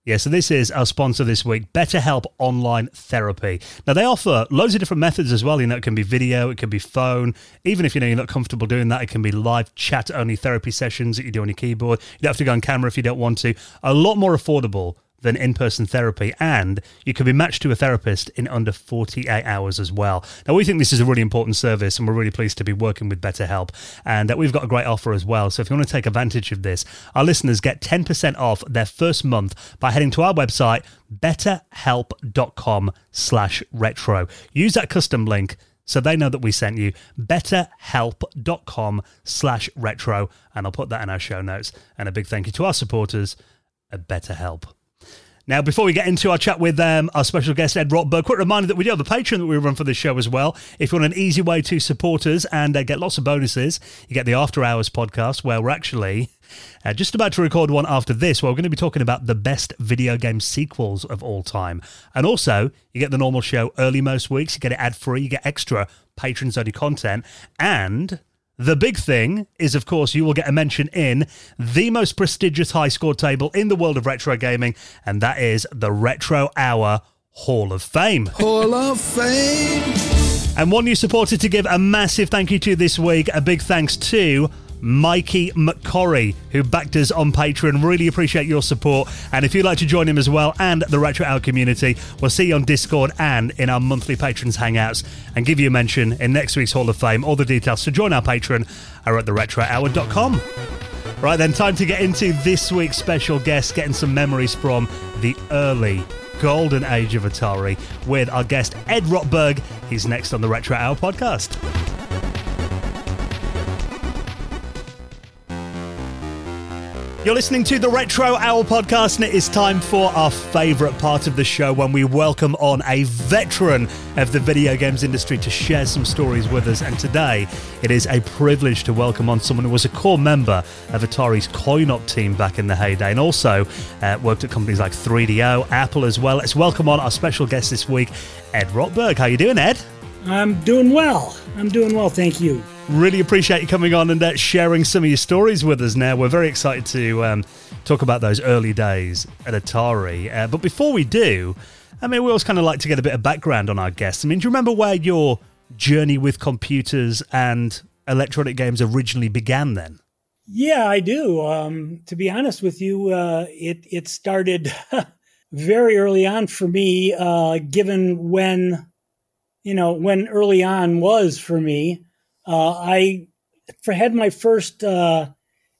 Yeah, so this is our sponsor this week, BetterHelp Online Therapy. Now they offer loads of different methods as well. You know, it can be video, it can be phone. Even if you know you're not comfortable doing that, it can be live chat only therapy sessions that you do on your keyboard. You don't have to go on camera if you don't want to. A lot more affordable than in person therapy, and you can be matched to a therapist in under 48 hours as well. Now, we think this is a really important service, and we're really pleased to be working with BetterHelp, and that we've got a great offer as well. So, if you want to take advantage of this, our listeners get 10% off their first month by heading to our website, betterhelp.com slash retro. Use that custom link so they know that we sent you betterhelp.com slash retro and i'll put that in our show notes and a big thank you to our supporters at betterhelp now, before we get into our chat with um, our special guest, Ed Rotberg, quick reminder that we do have a Patreon that we run for this show as well. If you want an easy way to support us and uh, get lots of bonuses, you get the After Hours podcast, where we're actually uh, just about to record one after this, where we're going to be talking about the best video game sequels of all time. And also, you get the normal show early most weeks, you get it ad free, you get extra patrons only content, and the big thing is, of course, you will get a mention in the most prestigious high score table in the world of retro gaming, and that is the Retro Hour Hall of Fame. Hall of Fame. And one new supporter to give a massive thank you to this week. A big thanks to Mikey McCorry, who backed us on Patreon. Really appreciate your support. And if you'd like to join him as well and the Retro Hour community, we'll see you on Discord and in our monthly patrons hangouts and give you a mention in next week's Hall of Fame. All the details to join our Patreon are at theretrohour.com. Right then, time to get into this week's special guest, getting some memories from the early golden age of Atari with our guest Ed Rotberg. He's next on the Retro Hour podcast. You're listening to the Retro Hour podcast, and it is time for our favourite part of the show when we welcome on a veteran of the video games industry to share some stories with us. And today, it is a privilege to welcome on someone who was a core member of Atari's coin op team back in the heyday and also uh, worked at companies like 3DO, Apple as well. Let's welcome on our special guest this week, Ed Rotberg. How you doing, Ed? I'm doing well. I'm doing well, thank you. Really appreciate you coming on and uh, sharing some of your stories with us now. We're very excited to um, talk about those early days at Atari. Uh, but before we do, I mean, we always kind of like to get a bit of background on our guests. I mean, do you remember where your journey with computers and electronic games originally began then? Yeah, I do. Um, to be honest with you, uh, it it started <laughs> very early on for me. Uh, given when, you know, when early on was for me, I had my first uh,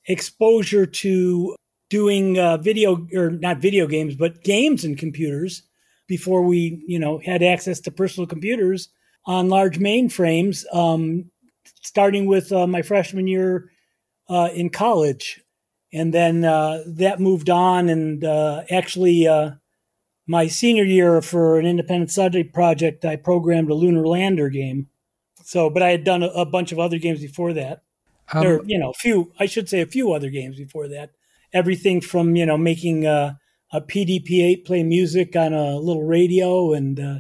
exposure to doing uh, video or not video games, but games and computers before we, you know, had access to personal computers on large mainframes. Um, starting with uh, my freshman year uh, in college, and then uh, that moved on, and actually. my senior year for an independent study project, I programmed a lunar lander game so, but I had done a, a bunch of other games before that. Um, or, you know, a few, I should say a few other games before that. Everything from, you know, making a, a PDP-8 play music on a little radio and, uh,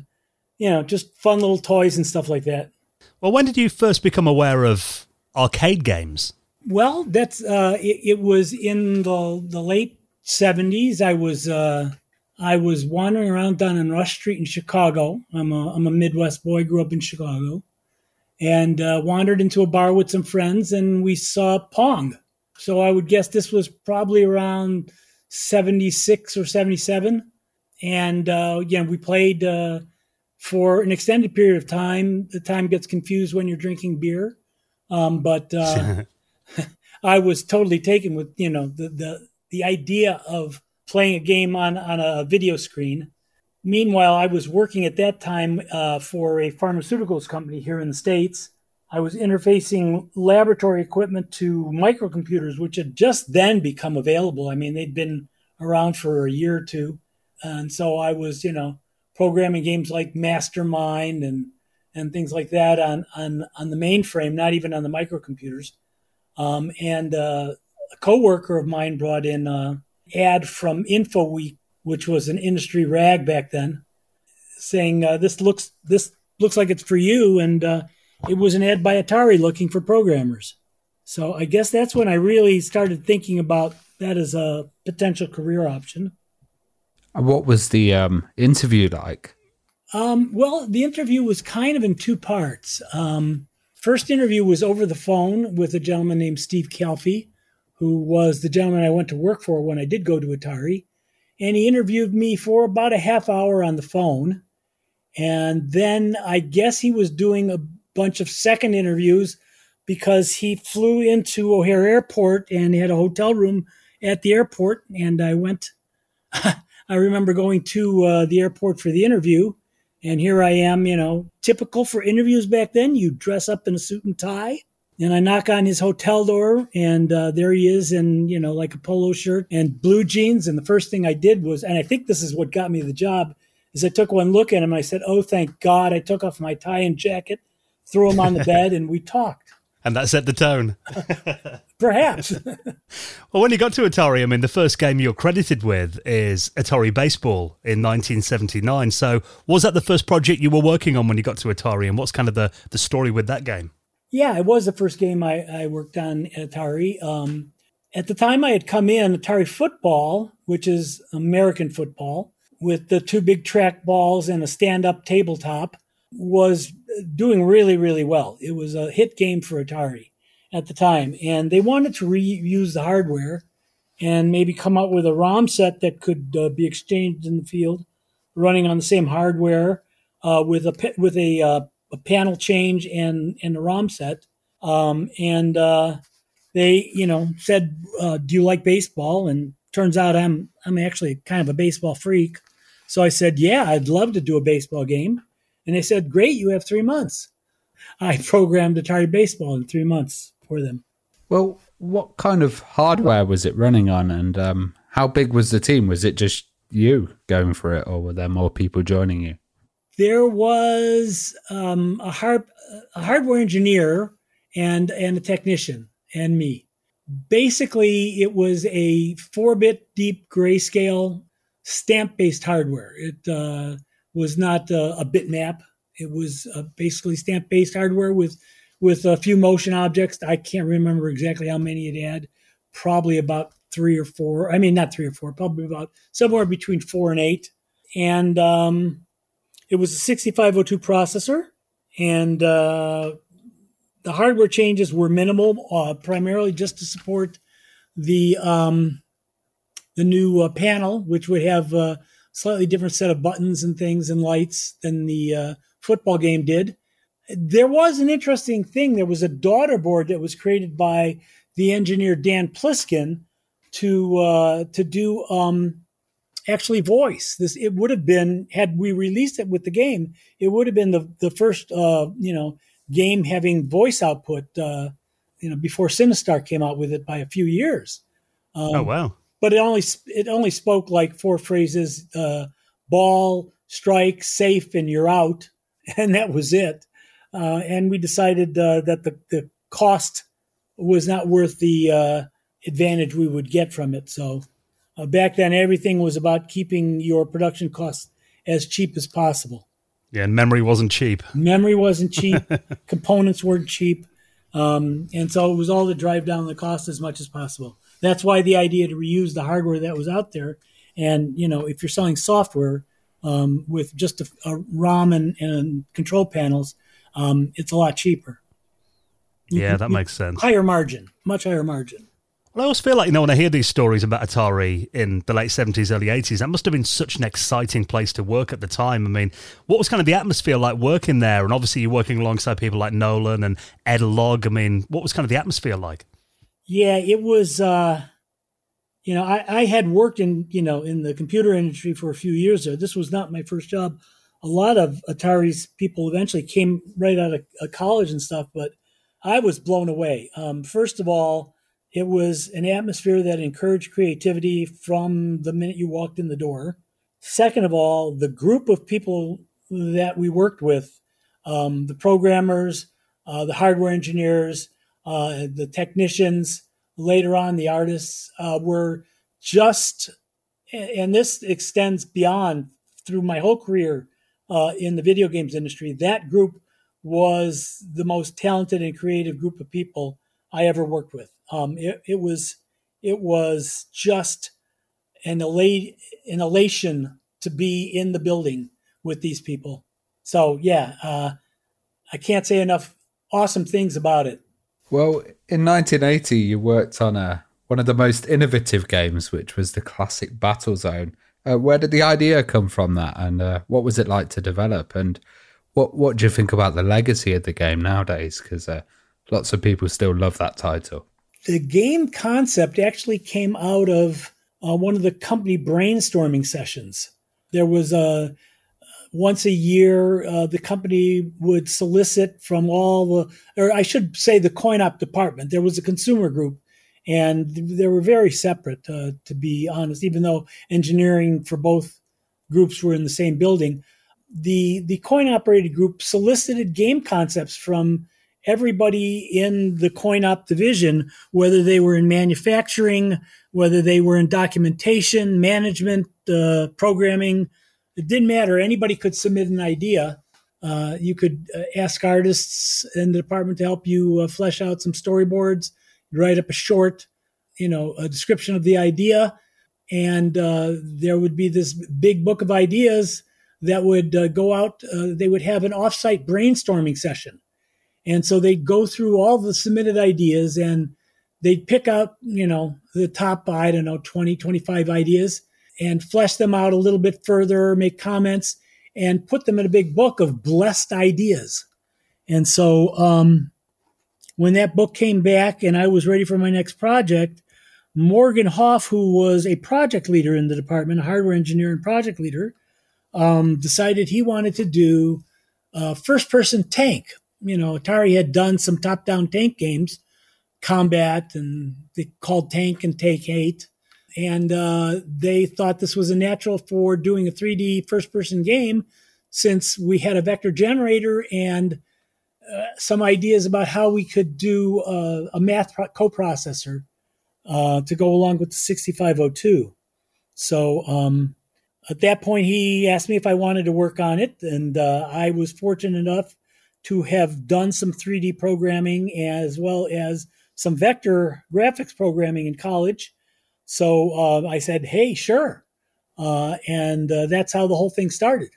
you know, just fun little toys and stuff like that. Well, when did you first become aware of arcade games? Well, that's uh, it, it was in the the late seventies. I was uh, I was wandering around down on Rush Street in Chicago. I'm a I'm a Midwest boy. Grew up in Chicago, and uh, wandered into a bar with some friends, and we saw Pong. So I would guess this was probably around seventy six or seventy seven, and uh, yeah, we played uh, for an extended period of time. The time gets confused when you're drinking beer, um, but uh, <laughs> I was totally taken with you know the the the idea of playing a game on on a video screen. Meanwhile, I was working at that time uh, for a pharmaceuticals company here in the states. I was interfacing laboratory equipment to microcomputers, which had just then become available. I mean, they'd been around for a year or two, and so I was, you know, programming games like Mastermind and and things like that on on on the mainframe, not even on the microcomputers. Um, and uh, a coworker of mine brought in an ad from InfoWeek, which was an industry rag back then, saying uh, this looks this looks like it's for you, and uh, it was an ad by Atari looking for programmers. So I guess that's when I really started thinking about that as a potential career option. What was the um, interview like? Um, well, the interview was kind of in two parts. Um, first interview was over the phone with a gentleman named Steve Calfee, who was the gentleman I went to work for when I did go to Atari. And he interviewed me for about a half hour on the phone. And then I guess he was doing a bunch of second interviews because he flew into O'Hare Airport and had a hotel room at the airport. And I went, <laughs> I remember going to uh, the airport for the interview and here I am, you know, typical for interviews back then. You dress up in a suit and tie. And I knock on his hotel door, and uh, there he is in, you know, like a polo shirt and blue jeans. And the first thing I did was, and I think this is what got me the job, is I took one look at him. And I said, "Oh, thank God!" I took off my tie and jacket, threw him on the bed, and we talked. <laughs> And that set the tone. <laughs> Perhaps. <laughs> well, when you got to Atari, I mean, the first game you're credited with is Atari Baseball in 1979. So, was that the first project you were working on when you got to Atari? And what's kind of the, the story with that game? Yeah, it was the first game I, I worked on at Atari. Um, at the time I had come in, Atari Football, which is American football, with the two big track balls and a stand up tabletop, was doing really, really well. It was a hit game for Atari at the time, and they wanted to reuse the hardware and maybe come out with a ROM set that could uh, be exchanged in the field, running on the same hardware uh, with a with a, uh, a panel change and and a ROM set. Um, and uh, they, you know, said, uh, "Do you like baseball?" And turns out I'm I'm actually kind of a baseball freak. So I said, "Yeah, I'd love to do a baseball game." And they said, "Great, you have three months." I <laughs> programmed Atari Baseball in three months for them. Well, what kind of hardware was it running on, and um, how big was the team? Was it just you going for it, or were there more people joining you? There was um, a hard a hardware engineer and and a technician and me. Basically, it was a four bit deep grayscale stamp based hardware. It uh, was not a, a bitmap. It was uh, basically stamp based hardware with with a few motion objects. I can't remember exactly how many it had. Probably about three or four. I mean, not three or four. Probably about somewhere between four and eight. And um, it was a 6502 processor, and uh, the hardware changes were minimal, uh, primarily just to support the um, the new uh, panel, which would have a slightly different set of buttons and things and lights than the uh, football game did there was an interesting thing. There was a daughter board that was created by the engineer Dan Pliskin to uh, to do um, actually voice. This it would have been had we released it with the game. It would have been the the first uh, you know game having voice output. Uh, you know before Sinistar came out with it by a few years. Um, oh wow! But it only it only spoke like four phrases: uh, ball, strike, safe, and you're out, <laughs> and that was it. Uh, and we decided uh, that the, the cost was not worth the uh, advantage we would get from it. So uh, back then, everything was about keeping your production costs as cheap as possible. Yeah, and memory wasn't cheap. Memory wasn't cheap. <laughs> Components weren't cheap. Um, and so it was all to drive down the cost as much as possible. That's why the idea to reuse the hardware that was out there. And, you know, if you're selling software um, with just a, a ROM and, and, control panels, um, it's a lot cheaper. Yeah, that makes sense. Higher margin, much higher margin. Well, I always feel like, you know, when I hear these stories about Atari in the late 70s, early 80s, that must have been such an exciting place to work at the time. I mean, what was kind of the atmosphere like working there? And obviously, you're working alongside people like Nolan and Ed Logg. I mean, what was kind of the atmosphere like? Yeah, it was, uh, you know, I, I had worked in, you know, in the computer industry for a few years there. This was not my first job. A lot of Atari's people eventually came right out of, of college and stuff, but I was blown away. Um, first of all, it was an atmosphere that encouraged creativity from the minute you walked in the door. Second of all, the group of people that we worked with, um, the programmers, uh, the hardware engineers, uh, the technicians, later on the artists, uh, were just, and this extends beyond through my whole career uh, in the video games industry. That group was the most talented and creative group of people I ever worked with. Um, it, it, was it was just an, elate, an elation to be in the building with these people. So yeah, uh, I can't say enough awesome things about it. Well, in 1980, you worked on a one of the most innovative games, which was the classic Battlezone. Uh, where did the idea come from? That and uh, what was it like to develop? And what what do you think about the legacy of the game nowadays? Because uh, lots of people still love that title the game concept actually came out of uh, one of the company brainstorming sessions. There was a once a year, uh, the company would solicit from all the, or I should say, the coin op department. There was a consumer group, and they were very separate, uh, to be honest. Even though engineering for both groups were in the same building, the the coin operated group solicited game concepts from everybody in the coin op division, whether they were in manufacturing, whether they were in documentation, management, uh, programming, it didn't matter. Anybody could submit an idea. Uh, you could uh, ask artists in the department to help you uh, flesh out some storyboards, write up a short, you know, a description of the idea, and uh, there would be this big book of ideas that would uh, go out. they would have an offsite brainstorming session and so they'd go through all the submitted ideas and they'd pick up, you know, the top, I don't know, 20, 25 ideas and flesh them out a little bit further, make comments, and put them in a big book of blessed ideas. And so um, when that book came back and I was ready for my next project, Morgan Hoff, who was a project leader in the department, a hardware engineer and project leader, um, decided he wanted to do a first person tank you know, Atari had done some top down tank games, combat, and they called Tank and Tank 8. And uh, they thought this was a natural for doing a 3D first person game since we had a vector generator and uh, some ideas about how we could do uh, a math pro- coprocessor uh, to go along with the 6502. So um, at that point, he asked me if I wanted to work on it, and uh, I was fortunate enough to have done some 3D programming as well as some vector graphics programming in college. So uh, I said, hey, sure. Uh, and uh, that's how the whole thing started.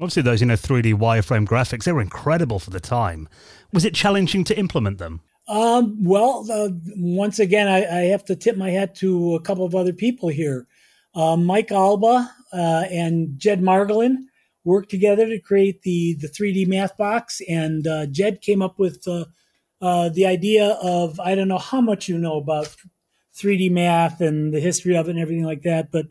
Obviously, those you know 3D wireframe graphics they were incredible for the time. Was it challenging to implement them? Um, well, uh, once again, I, I, have to tip my hat to a couple of other people here. Uh, Mike Albaugh uh, and Jed Margolin worked together to create the the 3D math box, and uh, Jed came up with uh, uh, the idea of I don't know how much you know about 3D math and the history of it and everything like that, but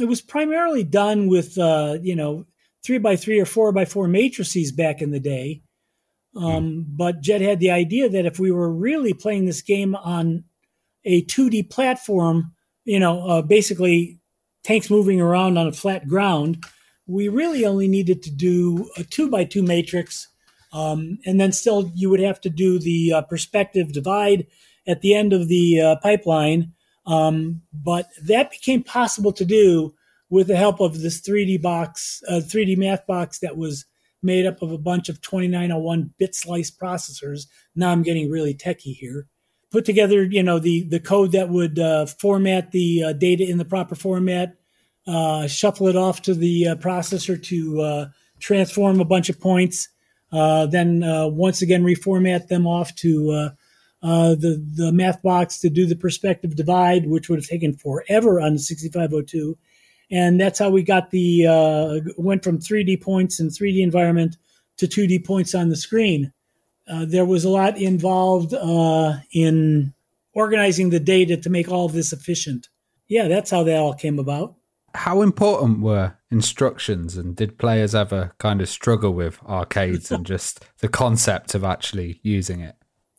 it was primarily done with uh, you know three by three or four by four matrices back in the day. Um, But Jed had the idea that if we were really playing this game on a 2D platform, you know, uh, basically tanks moving around on a flat ground, we really only needed to do a two by two matrix. Um, and then still you would have to do the uh, perspective divide at the end of the uh, pipeline. Um, but that became possible to do with the help of this 3D box, uh, 3D math box that was made up of a bunch of 2901 bit slice processors. Now I'm getting really techie here. Put together, you know, the the code that would uh, format the uh, data in the proper format, uh, shuffle it off to the uh, processor to uh, transform a bunch of points, uh, then once again reformat them off to the the math box to do the perspective divide, which would have taken forever on the 6502 and that's how we got the went from 3D points in 3D environment to 2D points on the screen. Uh, there was a lot involved uh, in organizing the data to make all of this efficient. Yeah, that's how that all came about. How important were instructions, and did players ever kind of struggle with arcades and just the concept of actually using it?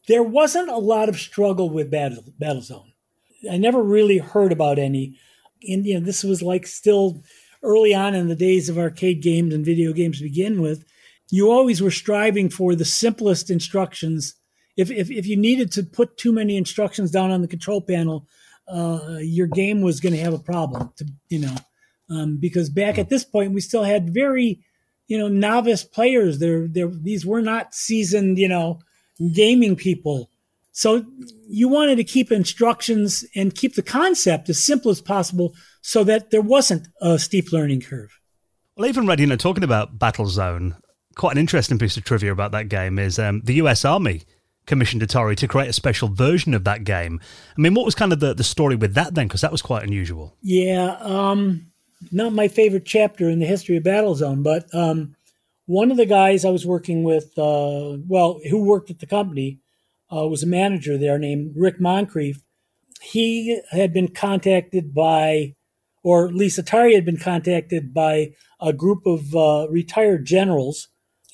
There wasn't a lot of struggle with Battle Battlezone. I never really heard about any and you know this was like still early on in the days of arcade games and video games to begin with you always were striving for the simplest instructions if if, if you needed to put too many instructions down on the control panel uh, your game was going to have a problem to you know um, because back at this point we still had very you know novice players there there these were not seasoned you know gaming people so you wanted to keep instructions and keep the concept as simple as possible so that there wasn't a steep learning curve. Well, even read, you know, talking about Battlezone, quite an interesting piece of trivia about that game is um, the US Army commissioned Atari to create a special version of that game. I mean, what was kind of the, the story with that then? Because that was quite unusual. Yeah, um, not my favorite chapter in the history of Battlezone, but um, one of the guys I was working with, uh, well, who worked at the company, uh, was a manager there named Rick Moncrief. He had been contacted by, or at least Atari had been contacted by a group of uh, retired generals,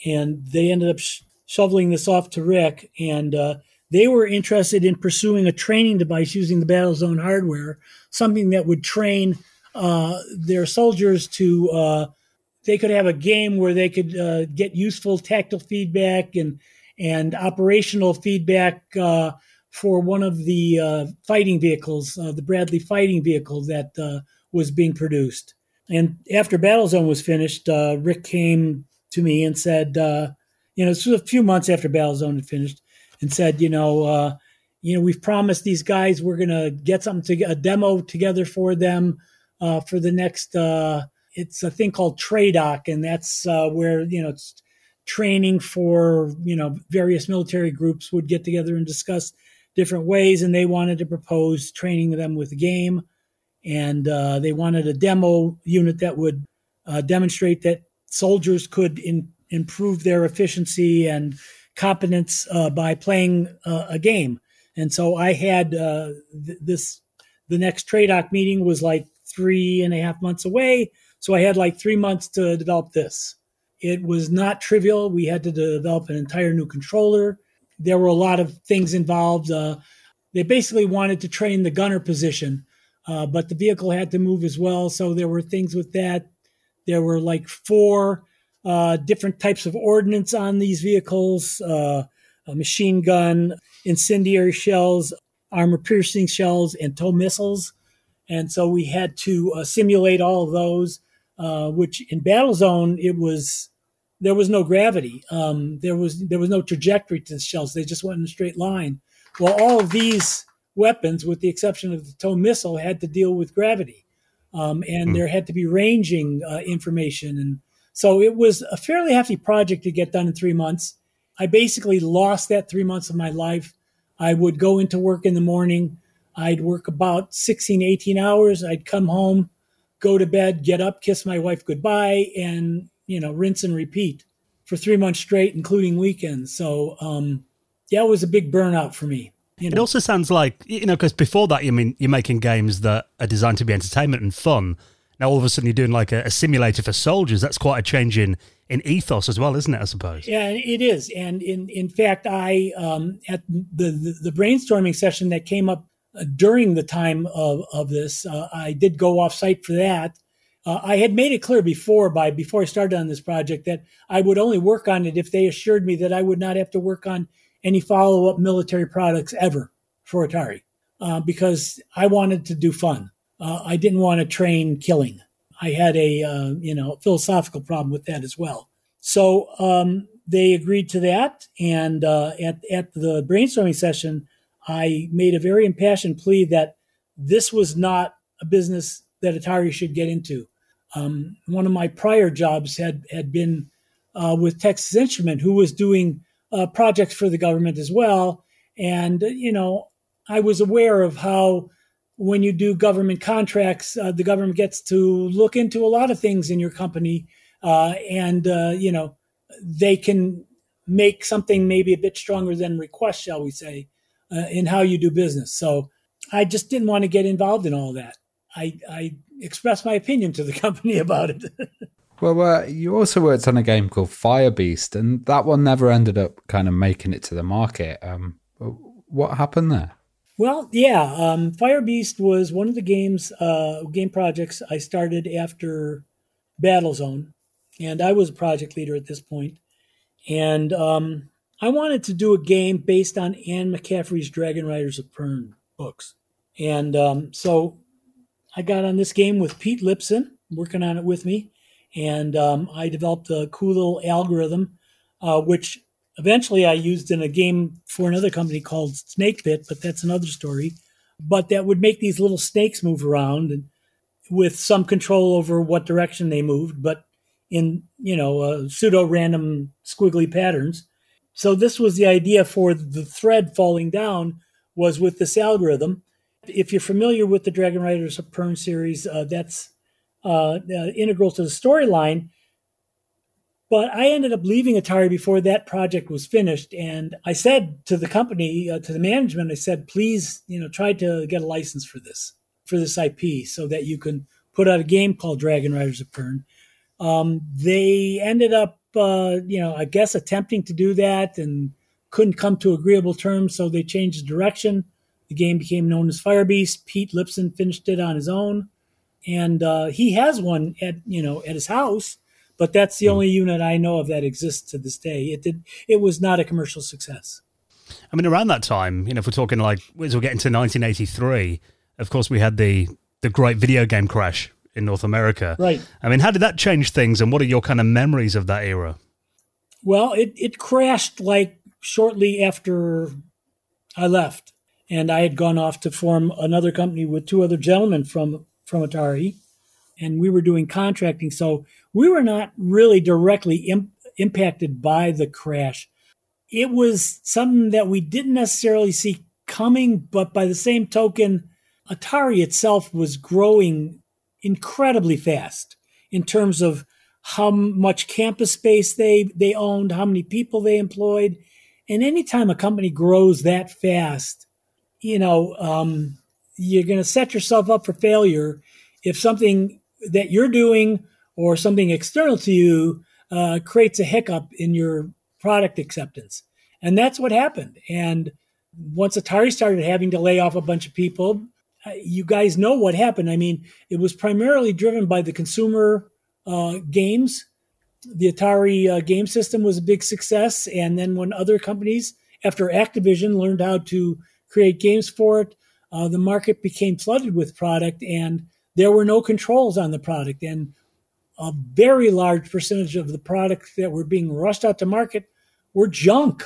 and they ended up sh- shoveling this off to Rick. And uh, they were interested in pursuing a training device using the Battlezone hardware, something that would train uh, their soldiers to. Uh, they could have a game where they could uh, get useful tactile feedback and and operational feedback uh, for one of the uh, fighting vehicles, the Bradley fighting vehicle that was being produced. And after Battlezone was finished, Rick came to me and said, you know, this was a few months after Battlezone had finished, and said, you know, you know, we've promised these guys we're to get something to a demo together for them for the next. it's a thing called TRADOC, and that's where you know it's training for you know various military groups would get together and discuss different ways and they wanted to propose training them with the game and uh, they wanted a demo unit that would uh, demonstrate that soldiers could in, improve their efficiency and competence uh, by playing uh, a game and so i had uh, th- this the next TRADOC meeting was like three and a half months away so i had like three months to develop this it was not trivial. We had to develop an entire new controller. There were a lot of things involved. Uh, they basically wanted to train the gunner position, uh, but the vehicle had to move as well. So there were things with that. There were like four uh, different types of ordnance on these vehicles uh, a machine gun, incendiary shells, armor piercing shells, and TOW missiles. And so we had to uh, simulate all of those uh, which in Battlezone it was there was no gravity. Um, there was there was no trajectory to the shells. They just went in a straight line. Well, all of these weapons, with the exception of the TOW missile, had to deal with gravity, um, and mm. there had to be ranging uh, information, and so it was a fairly hefty project to get done in three months. I basically lost that three months of my life. I would go into work in the morning. I'd work about 16, 18 hours. I'd come home, go to bed, get up, kiss my wife goodbye, and you know, rinse and repeat for three months straight, including weekends. So, um, yeah, it was a big burnout for me. You know? It also sounds like you know, because before that, you mean you're making games that are designed to be entertainment and fun. Now all of a sudden you're doing like a, a simulator for soldiers. That's quite a change in in ethos as well, isn't it? I suppose. Yeah, it is. And in in fact, I um, at the, the the brainstorming session that came up during the time of, of this. Uh, I did go off site for that. Uh, I had made it clear before, by before I started on this project, that I would only work on it if they assured me that I would not have to work on any follow up military products ever for Atari, uh, because I wanted to do fun. Uh, I didn't want to train killing. I had a uh, you know philosophical problem with that as well. So um, they agreed to that. And uh, at, at the brainstorming session, I made a very impassioned plea that this was not a business that Atari should get into. Um, one of my prior jobs had, had been uh, with Texas Instrument, who was doing uh, projects for the government as well. And, you know, I was aware of how when you do government contracts, uh, the government gets to look into a lot of things in your company. Uh, and, uh, you know, they can make something maybe a bit stronger than request, shall we say, uh, in how you do business. So I just didn't want to get involved in all that. I, I expressed my opinion to the <laughs> company about it. <laughs> well, uh, you also worked on a game called Fire Beast, and that one never ended up kind of making it to the market. Um, what happened there? Well, yeah, um, Fire Beast was one of the games, uh, game projects I started after Battlezone, and I was a project leader at this point. And um, I wanted to do a game based on Anne McCaffrey's Dragon Riders of Pern books, and um, so I got on this game with Pete Lipson working on it with me, and um, I developed a cool little algorithm, uh, which Eventually, I used in a game for another company called Snake Pit, but that's another story. But that would make these little snakes move around and with some control over what direction they moved, but in you know uh, pseudo random squiggly patterns. So this was the idea for the thread falling down was with this algorithm. If you're familiar with the Dragon Riders of Pern series, uh, that's uh, uh integral to the storyline. But I ended up leaving Atari before that project was finished, and I said to the company, uh, to the management, I said, please, you know, try to get a license for this, for this IP, so that you can put out a game called Dragon Riders of Pern. Um, they ended up, uh, you know, I guess attempting to do that and couldn't come to agreeable terms, so they changed the direction. The game became known as Fire Beast. Pete Lipson finished it on his own, and uh, he has one at you know at his house but that's the mm. only unit I know of that exists to this day. It did. It was not a commercial success. I mean, around that time, you know, if we're talking like as we're getting to 1983, of course, we had the the great video game crash in North America. Right. I mean, how did that change things, and what are your kind of memories of that era? Well, it it crashed like shortly after I left, and I had gone off to form another company with two other gentlemen from from Atari, and we were doing contracting. So we were not really directly Im- impacted by the crash. It was something that we didn't necessarily see coming, but by the same token, Atari itself was growing incredibly fast in terms of how much campus space they, they owned, how many people they employed. And anytime a company grows that fast, you know, um, you're going to set yourself up for failure if something that you're doing or something external to you uh, creates a hiccup in your product acceptance. And that's what happened. And once Atari started having to lay off a bunch of people, uh, you guys know what happened. I mean, it was primarily driven by the consumer uh, games. The Atari uh, game system was a big success. And then when other companies, after Activision, learned how to create games for it, uh, the market became flooded with product and there were no controls on the product. And a very large percentage of the products that were being rushed out to market were junk.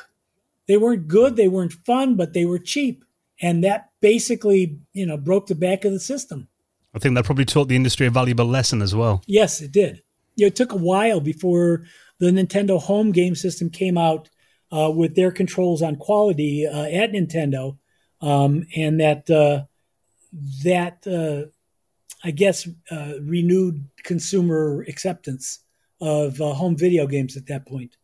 They weren't good, they weren't fun, but they were cheap. And that basically, you know, broke the back of the system. I think that probably taught the industry a valuable lesson as well. Yes, it did. You know, it took a while before the Nintendo home game system came out uh, with their controls on quality uh, at Nintendo, um, and that uh, that uh, I guess, uh, renewed consumer acceptance of uh, home video games at that point.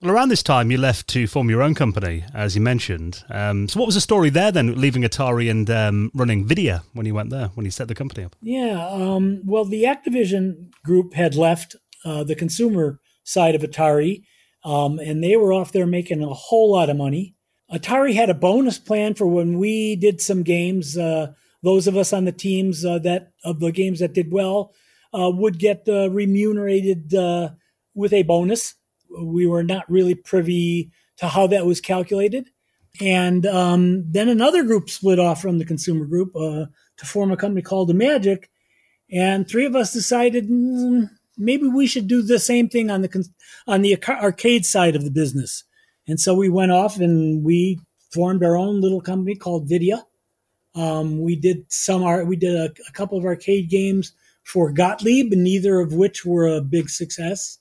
Well, around this time, you left to form your own company, as you mentioned. Um, so, what was the story there then, leaving Atari and um, running Videa when you went there, when you set the company up? Yeah, um, well, the Activision group had left uh, the consumer side of Atari, um, and they were off there making a whole lot of money. Atari had a bonus plan for when we did some games. Uh, those of us on the teams uh, that of the games that did well uh, would get uh, remunerated uh, with a bonus. We were not really privy to how that was calculated. And um, then another group split off from the consumer group uh, to form a company called Imagic. And three of us decided, mm, maybe we should do the same thing on the on the arcade side of the business. And so we went off and we formed our own little company called Videa. Um, we did some. We did a, a, couple of arcade games for Gottlieb, neither of which were a big success.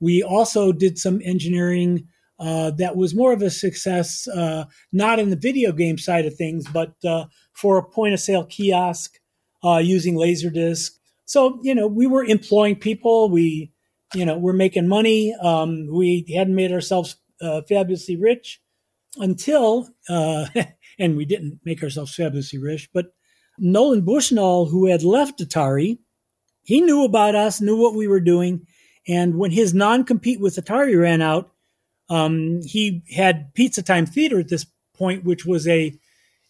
We also did some engineering uh, that was more of a success, uh, not in the video game side of things, but uh, for a point of sale kiosk uh, using Laserdisc. So, you know, we were employing people. We, you know, we're making money. Um, we hadn't made ourselves uh, fabulously rich until, uh, <laughs> and we didn't make ourselves fabulously rich, but Nolan Bushnell, who had left Atari, he knew about us, knew what we were doing. And when his non compete with Atari ran out, um, he had Pizza Time Theater at this point, which was a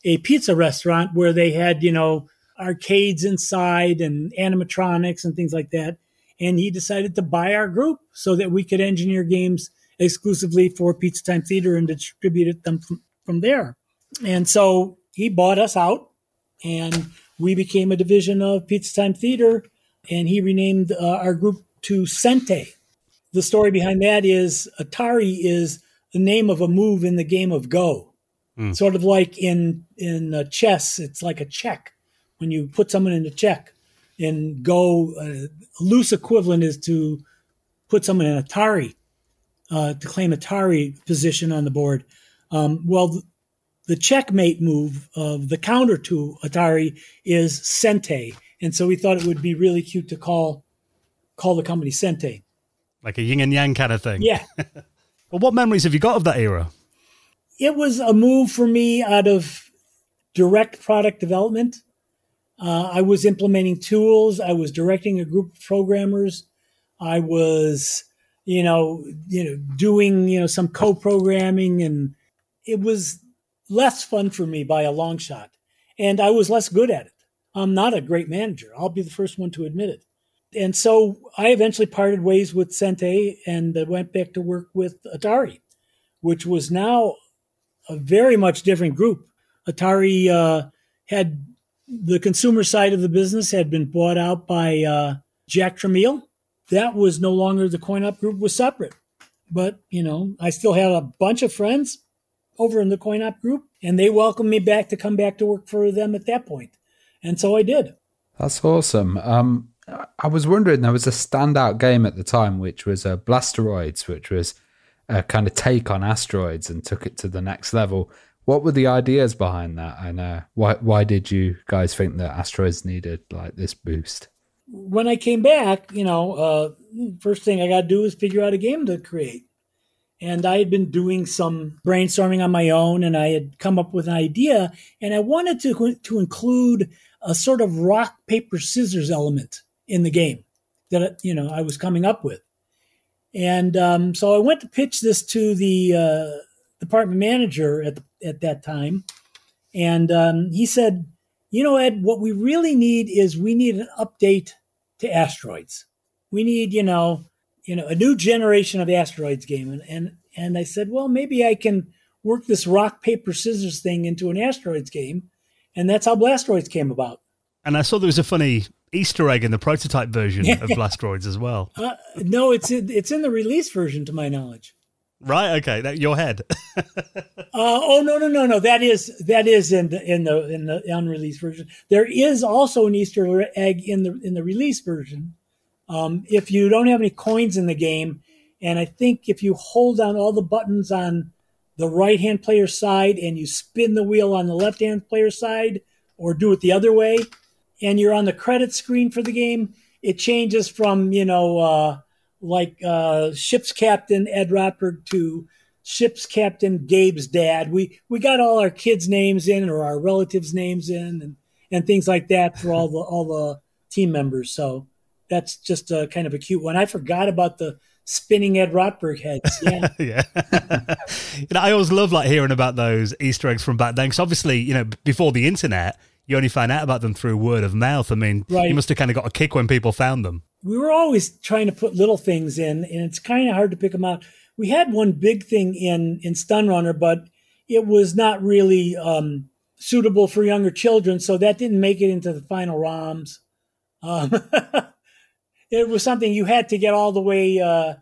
a pizza restaurant where they had you know arcades inside and animatronics and things like that. And he decided to buy our group so that we could engineer games exclusively for Pizza Time Theater and distributed them from, from there. And so he bought us out and we became a division of Pizza Time Theater and he renamed uh, our group to Sente. The story behind that is Atari is the name of a move in the game of Go. Mm. Sort of like in in uh, chess, it's like a check when you put someone in a check. In Go, uh, a loose equivalent is to put someone in Atari uh, to claim Atari position on the board. Um, well, the, checkmate move of the counter to Atari is Sente, and so we thought it would be really cute to call call the company Sente, like a yin and yang kind of thing. Yeah. <laughs> well, what memories have you got of that era? It was a move for me out of direct product development. Uh, I was implementing tools. I was directing a group of programmers. I was you know, you know, doing, you know, some co-programming and it was less fun for me by a long shot. And I was less good at it. I'm not a great manager. I'll be the first one to admit it. And so I eventually parted ways with Sente and went back to work with Atari, which was now a very much different group. Atari uh, had the consumer side of the business had been bought out by uh, Jack Tramiel, that was no longer the coin op group was separate. But, you know, I still had a bunch of friends over in the coin op group and they welcomed me back to come back to work for them at that point. And so I did. That's awesome. Um, I was wondering, there was a standout game at the time, which was uh, Blasteroids, which was a kind of take on asteroids and took it to the next level. What were the ideas behind that? And uh, why why did you guys think that asteroids needed like this boost? when I came back, you know, uh, first thing I got to do is figure out a game to create. And I had been doing some brainstorming on my own, and I had come up with an idea, and I wanted to to include a sort of rock paper scissors element in the game that you know I was coming up with. And um, so I went to pitch this to the uh, department manager at the, at that time, and um, he said, "You know, Ed, what we really need is we need an update to asteroids. We need, you know, you know, a new generation of asteroids game. And and, and I said, well, maybe I can work this rock paper scissors thing into an asteroids game, and that's how Blasteroids came about. And I saw there was a funny Easter egg in the prototype version of Blasteroids as well. <laughs> Uh, no, it's in, it's in the release version, to my knowledge. Right. Okay. That, your head. <laughs> uh, oh no no no no. That is that is in the in the in the unreleased version. There is also an Easter egg in the in the release version. Um, if you don't have any coins in the game, and I think if you hold down all the buttons on the right hand player side and you spin the wheel on the left hand player side, or do it the other way, and you're on the credit screen for the game, it changes from you know. Uh, like uh, ship's captain Ed Rotberg to ship's captain Gabe's dad. We we got all our kids' names in or our relatives' names in and and things like that for all the all the team members. So that's just a kind of a cute one. I forgot about the spinning Ed Rotberg heads. <laughs> Yeah, yeah. you know, I always love like hearing about those Easter eggs from back then. Because obviously, you know, before the internet, you only find out about them through word of mouth. I mean, right. you must have kind of got a kick when people found them we were always trying to put little things in, and it's kind of hard to pick them out. We had one big thing in in S.T.U.N. Runner, but it was not really um, suitable for younger children, so that didn't make it into the final ROMs. Um, <laughs> it was something you had to get all the way uh,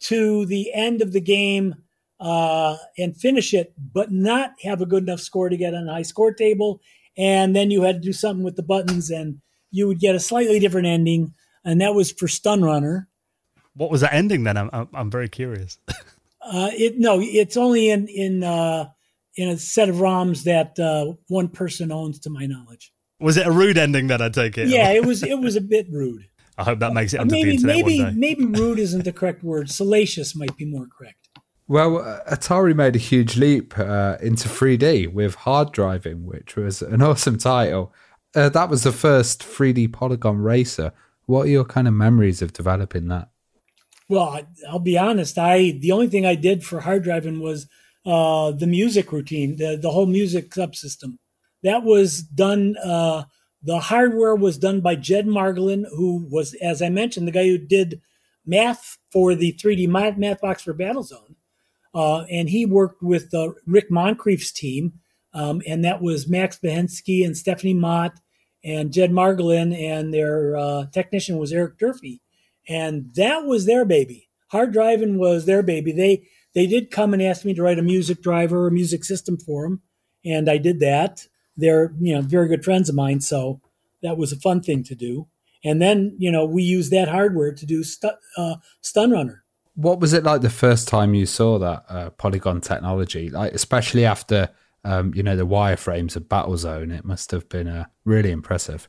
to the end of the game uh, and finish it, but not have a good enough score to get on a high score table. And then you had to do something with the buttons, and you would get a slightly different ending. And that was for S.T.U.N. Runner. What was that ending then? I'm I'm, I'm very curious. <laughs> Uh, it no, it's only in in uh, in a set of ROMs that uh, one person owns, to my knowledge. Was it a rude ending? Then I take it. Yeah, <laughs> it was. It was a bit rude. I hope that makes it onto the maybe internet maybe one day. maybe rude isn't the correct word. <laughs> Salacious might be more correct. Well, uh, Atari made a huge leap uh, into 3D with Hard Drivin', which was an <laughs> awesome title. Uh, that was the first 3D polygon racer. What are your kind of memories of developing that? Well, I- I'll be honest. I the only thing I did for Hard Drivin' was uh, the music routine, the the whole music subsystem. That was done. The hardware was done by Jed Margolin, who was, as I mentioned, the guy who did math for the 3D math, math box for Battlezone. Uh, and he worked with uh, Rick Moncrief's team, um, and that was Max Behensky and Stephanie Mott and Jed Margolin, and their uh, technician was Eric Durfee and that was their baby. Hard Drivin' was their baby. They they did come and ask me to write a music driver, a music system for them, and I did that. They're you know very good friends of mine, so that was a fun thing to do. And then you know we used that hardware to do stu- uh, S.T.U.N. Runner. What was it like the first time you saw that uh, polygon technology? Like, especially after um, you know the wireframes of Battlezone, it must have been uh, really impressive.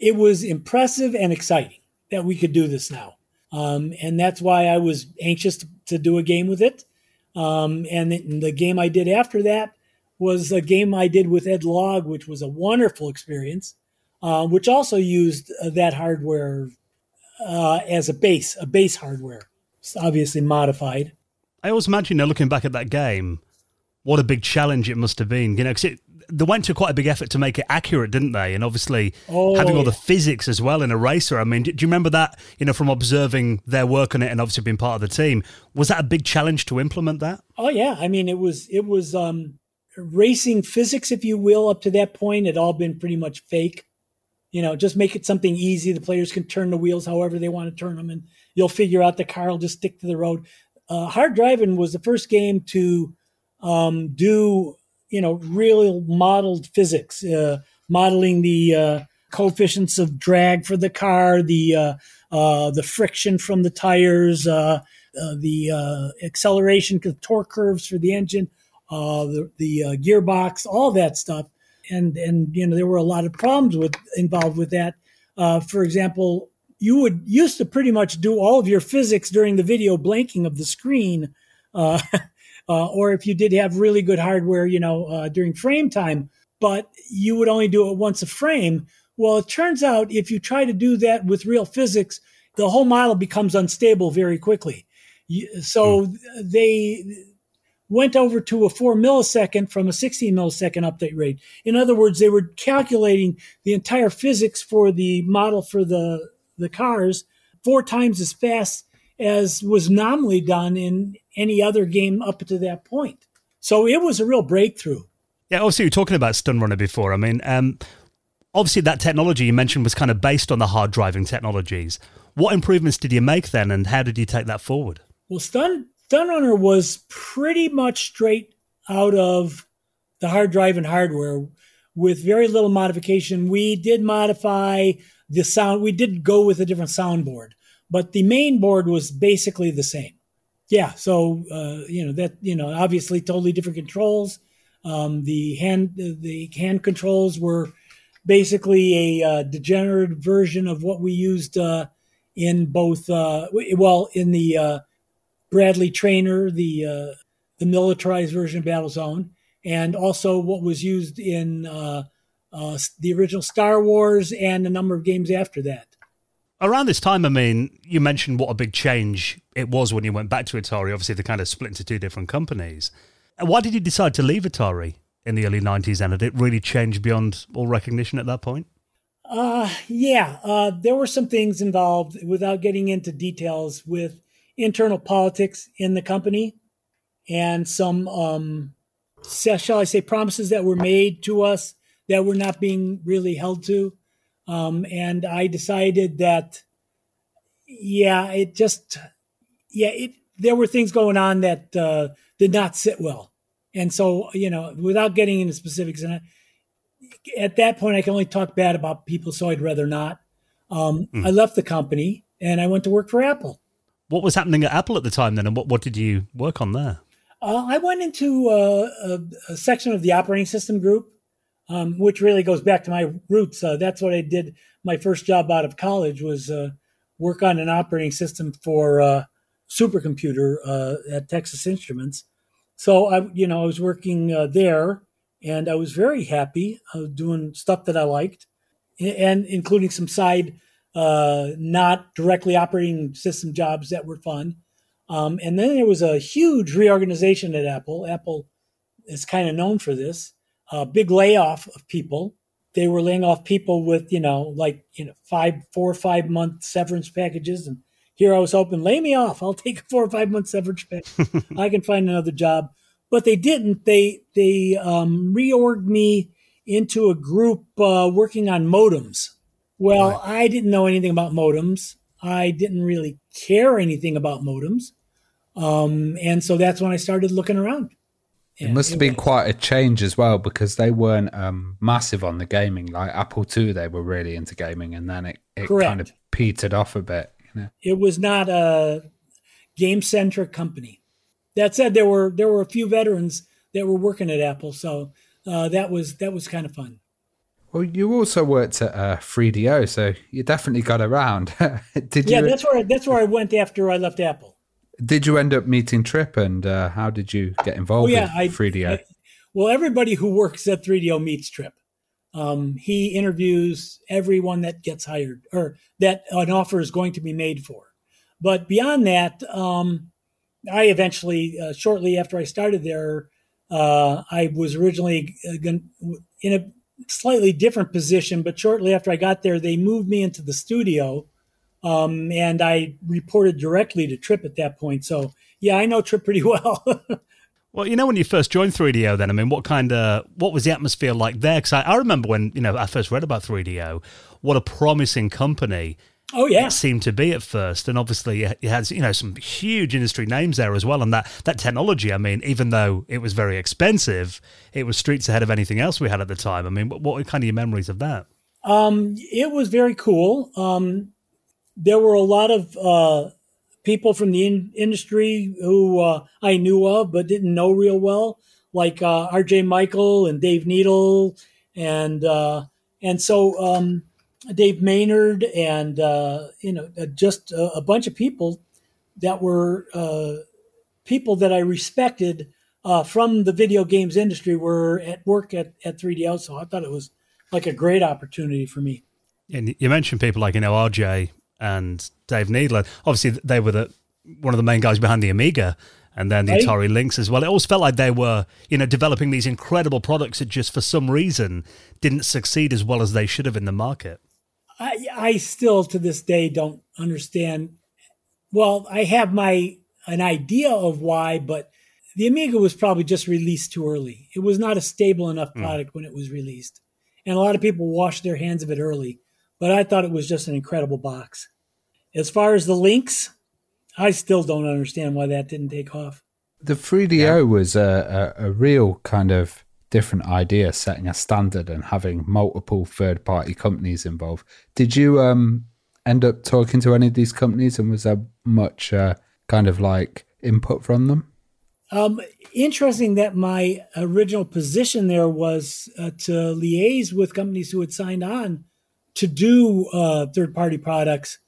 It was impressive and exciting that we could do this now, um, and that's why I was anxious to, to do a game with it. Um, and the, the game I did after that was a game I did with Ed Logg, which was a wonderful experience, uh, which also used uh, that hardware uh, as a base, a base hardware, it's obviously modified. I always imagine, you know, looking back at that game, what a big challenge it must have been. You know, because they went to quite a big effort to make it accurate, didn't they? And obviously, Oh, having all yeah. the physics as well in a racer. I mean, do you remember that? You know, from observing their work on it and obviously being part of the team, was that a big challenge to implement that? Oh yeah, I mean it was it was um, racing physics, if you will, up to that point had all been pretty much fake. You know, just make it something easy. The players can turn the wheels however they want to turn them, and you'll figure out the car will just stick to the road. Uh, Hard Drivin' was the first game to um, do you know real modeled physics, uh, modeling the uh, coefficients of drag for the car, the uh, uh, the friction from the tires, uh, the acceleration, the torque curves for the engine, uh, the the uh, gearbox, all that stuff, and and you know there were a lot of problems with involved with that. Uh, for example, you would used to pretty much do all of your physics during the video blanking of the screen, uh, <laughs> uh, or if you did have really good hardware, you know, uh, during frame time, but you would only do it once a frame. Well, it turns out if you try to do that with real physics, the whole model becomes unstable very quickly. So they went over to a four millisecond from a 16 millisecond update rate. In other words, they were calculating the entire physics for the model for the, the cars four times as fast as was nominally done in any other game up to that point. So it was a real breakthrough. Yeah, obviously, you were talking about S.T.U.N. Runner before. I mean, um, obviously, that technology you mentioned was kind of based on the Hard Drivin' technologies. What improvements did you make then, and how did you take that forward? Well, Stun Stun Runner was pretty much straight out of the Hard Drivin' hardware with very little modification. We did modify the sound. We did go with a different soundboard, but the main board was basically the same. Yeah, so uh, you know that you know obviously totally different controls. Um, the hand the hand controls were basically a uh, degenerate version of what we used uh, in both uh, well in the uh, Bradley Trainer, the uh, the militarized version of Battlezone, and also what was used in uh, uh, the original Star Wars and a number of games after that. Around this time, I mean, you mentioned what a big change it was when you went back to Atari. Obviously, they kind of split into two different companies. Why did you decide to leave Atari in the early 90s, and did it really change beyond all recognition at that point? Uh, yeah, uh, there were some things involved without getting into details with internal politics in the company and some, um, shall I say, promises that were made to us that were not being really held to. Um, and I decided that yeah, it just yeah, it there were things going on that uh, did not sit well, and so you know, without getting into specifics, and I, at that point, I can only talk bad about people, so I'd rather not. Um, mm. I left the company and I went to work for Apple. What was happening at Apple at the time then, and what what did you work on there? Uh, I went into a, a, a, section of the operating system group, um, which really goes back to my roots. Uh, that's what I did. My first job out of college was uh, work on an operating system for uh, supercomputer uh, at Texas Instruments. So I, you know, I was working uh, there, and I was very happy. Doing stuff that I liked, and including some side, not directly operating system jobs that were fun. Um, and then there was a huge reorganization at Apple. Apple is kind of known for this. A big layoff of people. They were laying off people with, you know, like, you know, five, four or five month severance packages. And here I was hoping, lay me off. I'll take a four or five month severance package. <laughs> I can find another job. But they didn't. They, they um, reorged me into a group uh, working on modems. Well, right. I didn't know anything about modems. I didn't really care anything about modems. Um, and so that's when I started looking around. it must have been quite a change as well because they weren't um, massive on the gaming. Like Apple II, they were really into gaming, and then it, it kind of petered off a bit. You know? It was not a game centric company. That said, there were there were a few veterans that were working at Apple, so uh, that was that was kind of fun. Well, you also worked at uh, 3DO, so you definitely got around. <laughs> did yeah, you? Yeah, that's where that's where I went after I left Apple. Did you end up meeting Trip, and uh, how did you get involved oh, yeah, with 3DO? I, well, everybody who works at 3DO meets Trip. Um, he interviews everyone that gets hired or that an offer is going to be made for. But beyond that, um, I eventually, uh, shortly after I started there, uh, I was originally uh, in a slightly different position, but shortly after I got there, they moved me into the studio um, and I reported directly to Trip at that point. So yeah, I know Trip pretty <laughs> well. well, you know, when you first joined 3DO, then I mean, what kind of what was the atmosphere like there? Because I, I, remember when you know I first read about 3DO, what a promising company. Oh yeah, it seemed to be at first, and obviously it had you know some huge industry names there as well. And that that technology, I mean, even though it was very expensive, it was streets ahead of anything else we had at the time. I mean, what, what kind of your memories of that? Um, it was very cool. Um, there were a lot of uh, people from the in- industry who uh, I knew of but didn't know real well, like uh, R.J. Mical and Dave Needle, and uh, and so um, Dave Maynard, and uh, you know uh, just a, a, bunch of people that were people that I respected from the video games industry were at work at at 3DO. So I thought it was like a great opportunity for me. And you mentioned people like you know RJ and Dave Needler. Obviously, they were the one of the main guys behind the Amiga and then the right. Atari Lynx as well. It always felt like they were, you know, developing these incredible products that just for some reason didn't succeed as well as they should have in the market. I, I still to this day don't understand. Well, I have my an idea of why, but the Amiga was probably just released too early. It was not a stable enough hmm. product mm. when it was released, and a lot of people washed their hands of it early but I thought it was just an incredible box. As far as the Lynx, I still don't understand why that didn't take off. The 3DO yeah. was a, a, a, real kind of different idea, setting a standard and having multiple third party companies involved. Did you um, end up talking to any of these companies and was there much uh, kind of like input from them? Um, interesting that my original position there was uh, to liaise with companies who had signed on to do uh, third party products,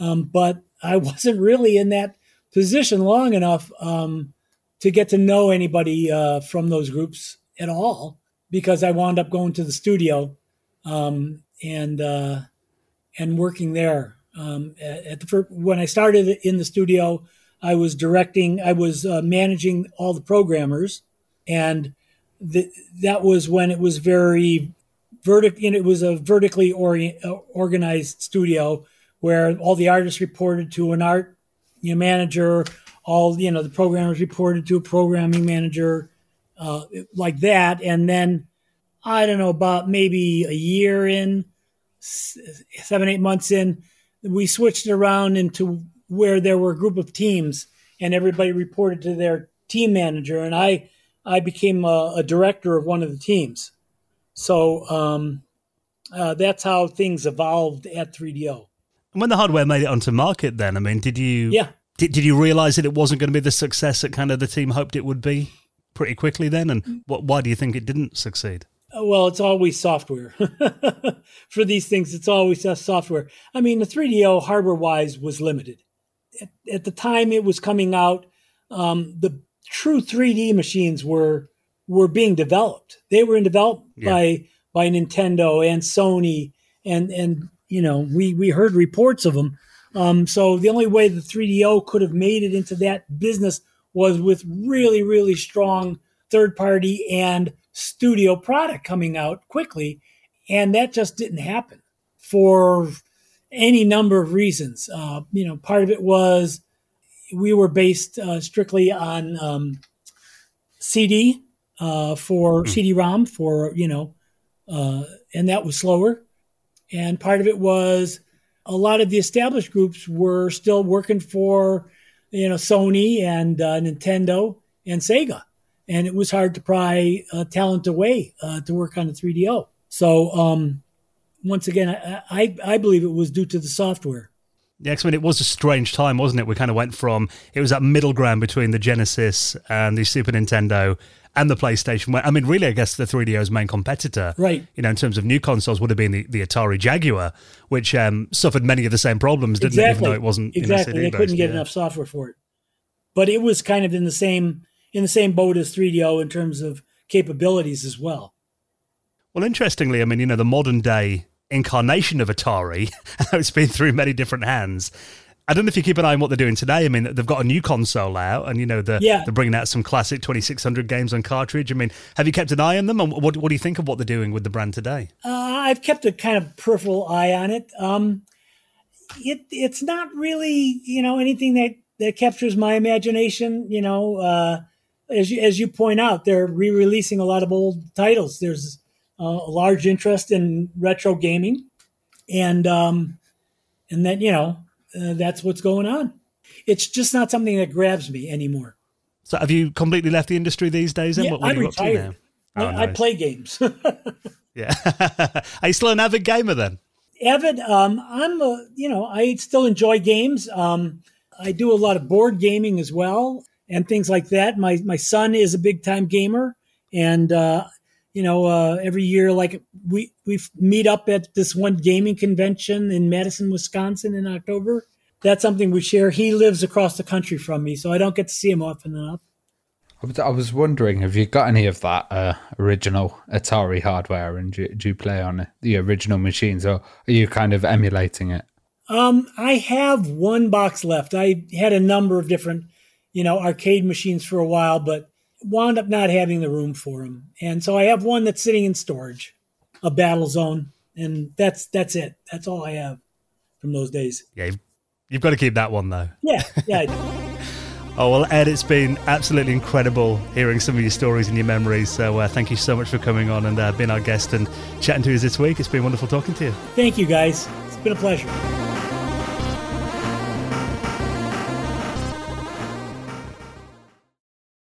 um, but I <laughs> wasn't really in that position long enough um, to get to know anybody uh, from those groups at all because I wound up going to the studio um, and uh, and working there. Um, at, the first, when I started in the studio, I was directing, I was uh, managing all the programmers, and the, that was when it was very vertic, know, it was a vertically ori- uh, organized studio where all the artists reported to an art you know, manager, all you know the programmers reported to a programming manager, uh, like that, and then I don't know about maybe a year in, seven eight months in, we switched around into where there were a group of teams and everybody reported to their team manager and I I became a, a director of one of the teams. So um, uh, that's how things evolved at 3DO. And when the hardware made it onto market, then I mean, did you? Yeah. Did, did you realize that it wasn't going to be the success that kind of the team hoped it would be pretty quickly then? And what, why do you think it didn't succeed? Uh, Well, it's always software. <laughs> For these things, it's always software. I mean, the 3DO hardware wise was limited. At, at the time it was coming out, um, the true 3D machines were were being developed. They were in developed Yeah. by by Nintendo and Sony, and and you know we we heard reports of them. Um, so the only way the 3DO could have made it into that business was with really really strong third party and studio product coming out quickly, and that just didn't happen for any number of reasons. Uh, you know, part of it was we were based uh, strictly on um, CD uh, for CD-ROM for you know, uh, and that was slower. And part of it was a lot of the established groups were still working for you know Sony and uh, Nintendo and Sega, and it was hard to pry uh, talent away uh, to work on the 3DO. So um, once again, I, I I believe it was due to the software. Yeah, 'cause I mean, it was a strange time, wasn't it? We kind of went from it was that middle ground between the Genesis and the Super Nintendo and the PlayStation. Where, I mean, really, I guess the 3DO's main competitor, Right. You know, in terms of new consoles, would have been the, the Atari Jaguar, which um, suffered many of the same problems, didn't it? Even though it wasn't exactly. You know, they couldn't get yeah. enough software for it, but it was kind of in the same in the same boat as 3DO in terms of capabilities as well. Well, interestingly, I mean, you know, the modern day incarnation of Atari, <laughs> it's been through many different hands. I don't know if you keep an eye on what they're doing today. I mean, they've got a new console out, and you know they're, Yeah. they're bringing out some classic 2600 games on cartridge. I mean, have you kept an eye on them? And what, what do you think of what they're doing with the brand today? Uh, I've kept a kind of peripheral eye on it. Um, it it's not really you know anything that that captures my imagination. You know, uh, as you, as you point out, they're re-releasing a lot of old titles. There's a large interest in retro gaming, and um, and then you know uh, that's what's going on. It's just not something that grabs me anymore. So, have you completely left the industry these days? Then Yeah, what, what I'm retired. now? Oh, I, I play games. <laughs> Yeah, <laughs> are you still an avid gamer then? avid um i'm a, you know i still enjoy games um i do a lot of board gaming as well and things like that my my son is a big time gamer and uh you know uh every year like we we meet up at this one gaming convention in madison wisconsin in october that's something we share he lives across the country from me so i don't get to see him often enough I was, I was wondering, have you got any of that uh, original Atari hardware, and do, do you play on it, the original machines, or are you kind of emulating it? Um, I have one box left. I had a number of different, you know, arcade machines for a while, but wound up not having the room for them. And so I have one that's sitting in storage, a Battlezone, and that's that's it. That's all I have from those days. Yeah, you've, you've got to keep that one though. Yeah, yeah. <laughs> Oh, well, Ed, it's been absolutely incredible hearing some of your stories and your memories. So, uh, thank you so much for coming on and uh, being our guest and chatting to us this week. It's been wonderful talking to you. Thank you, guys. It's been a pleasure.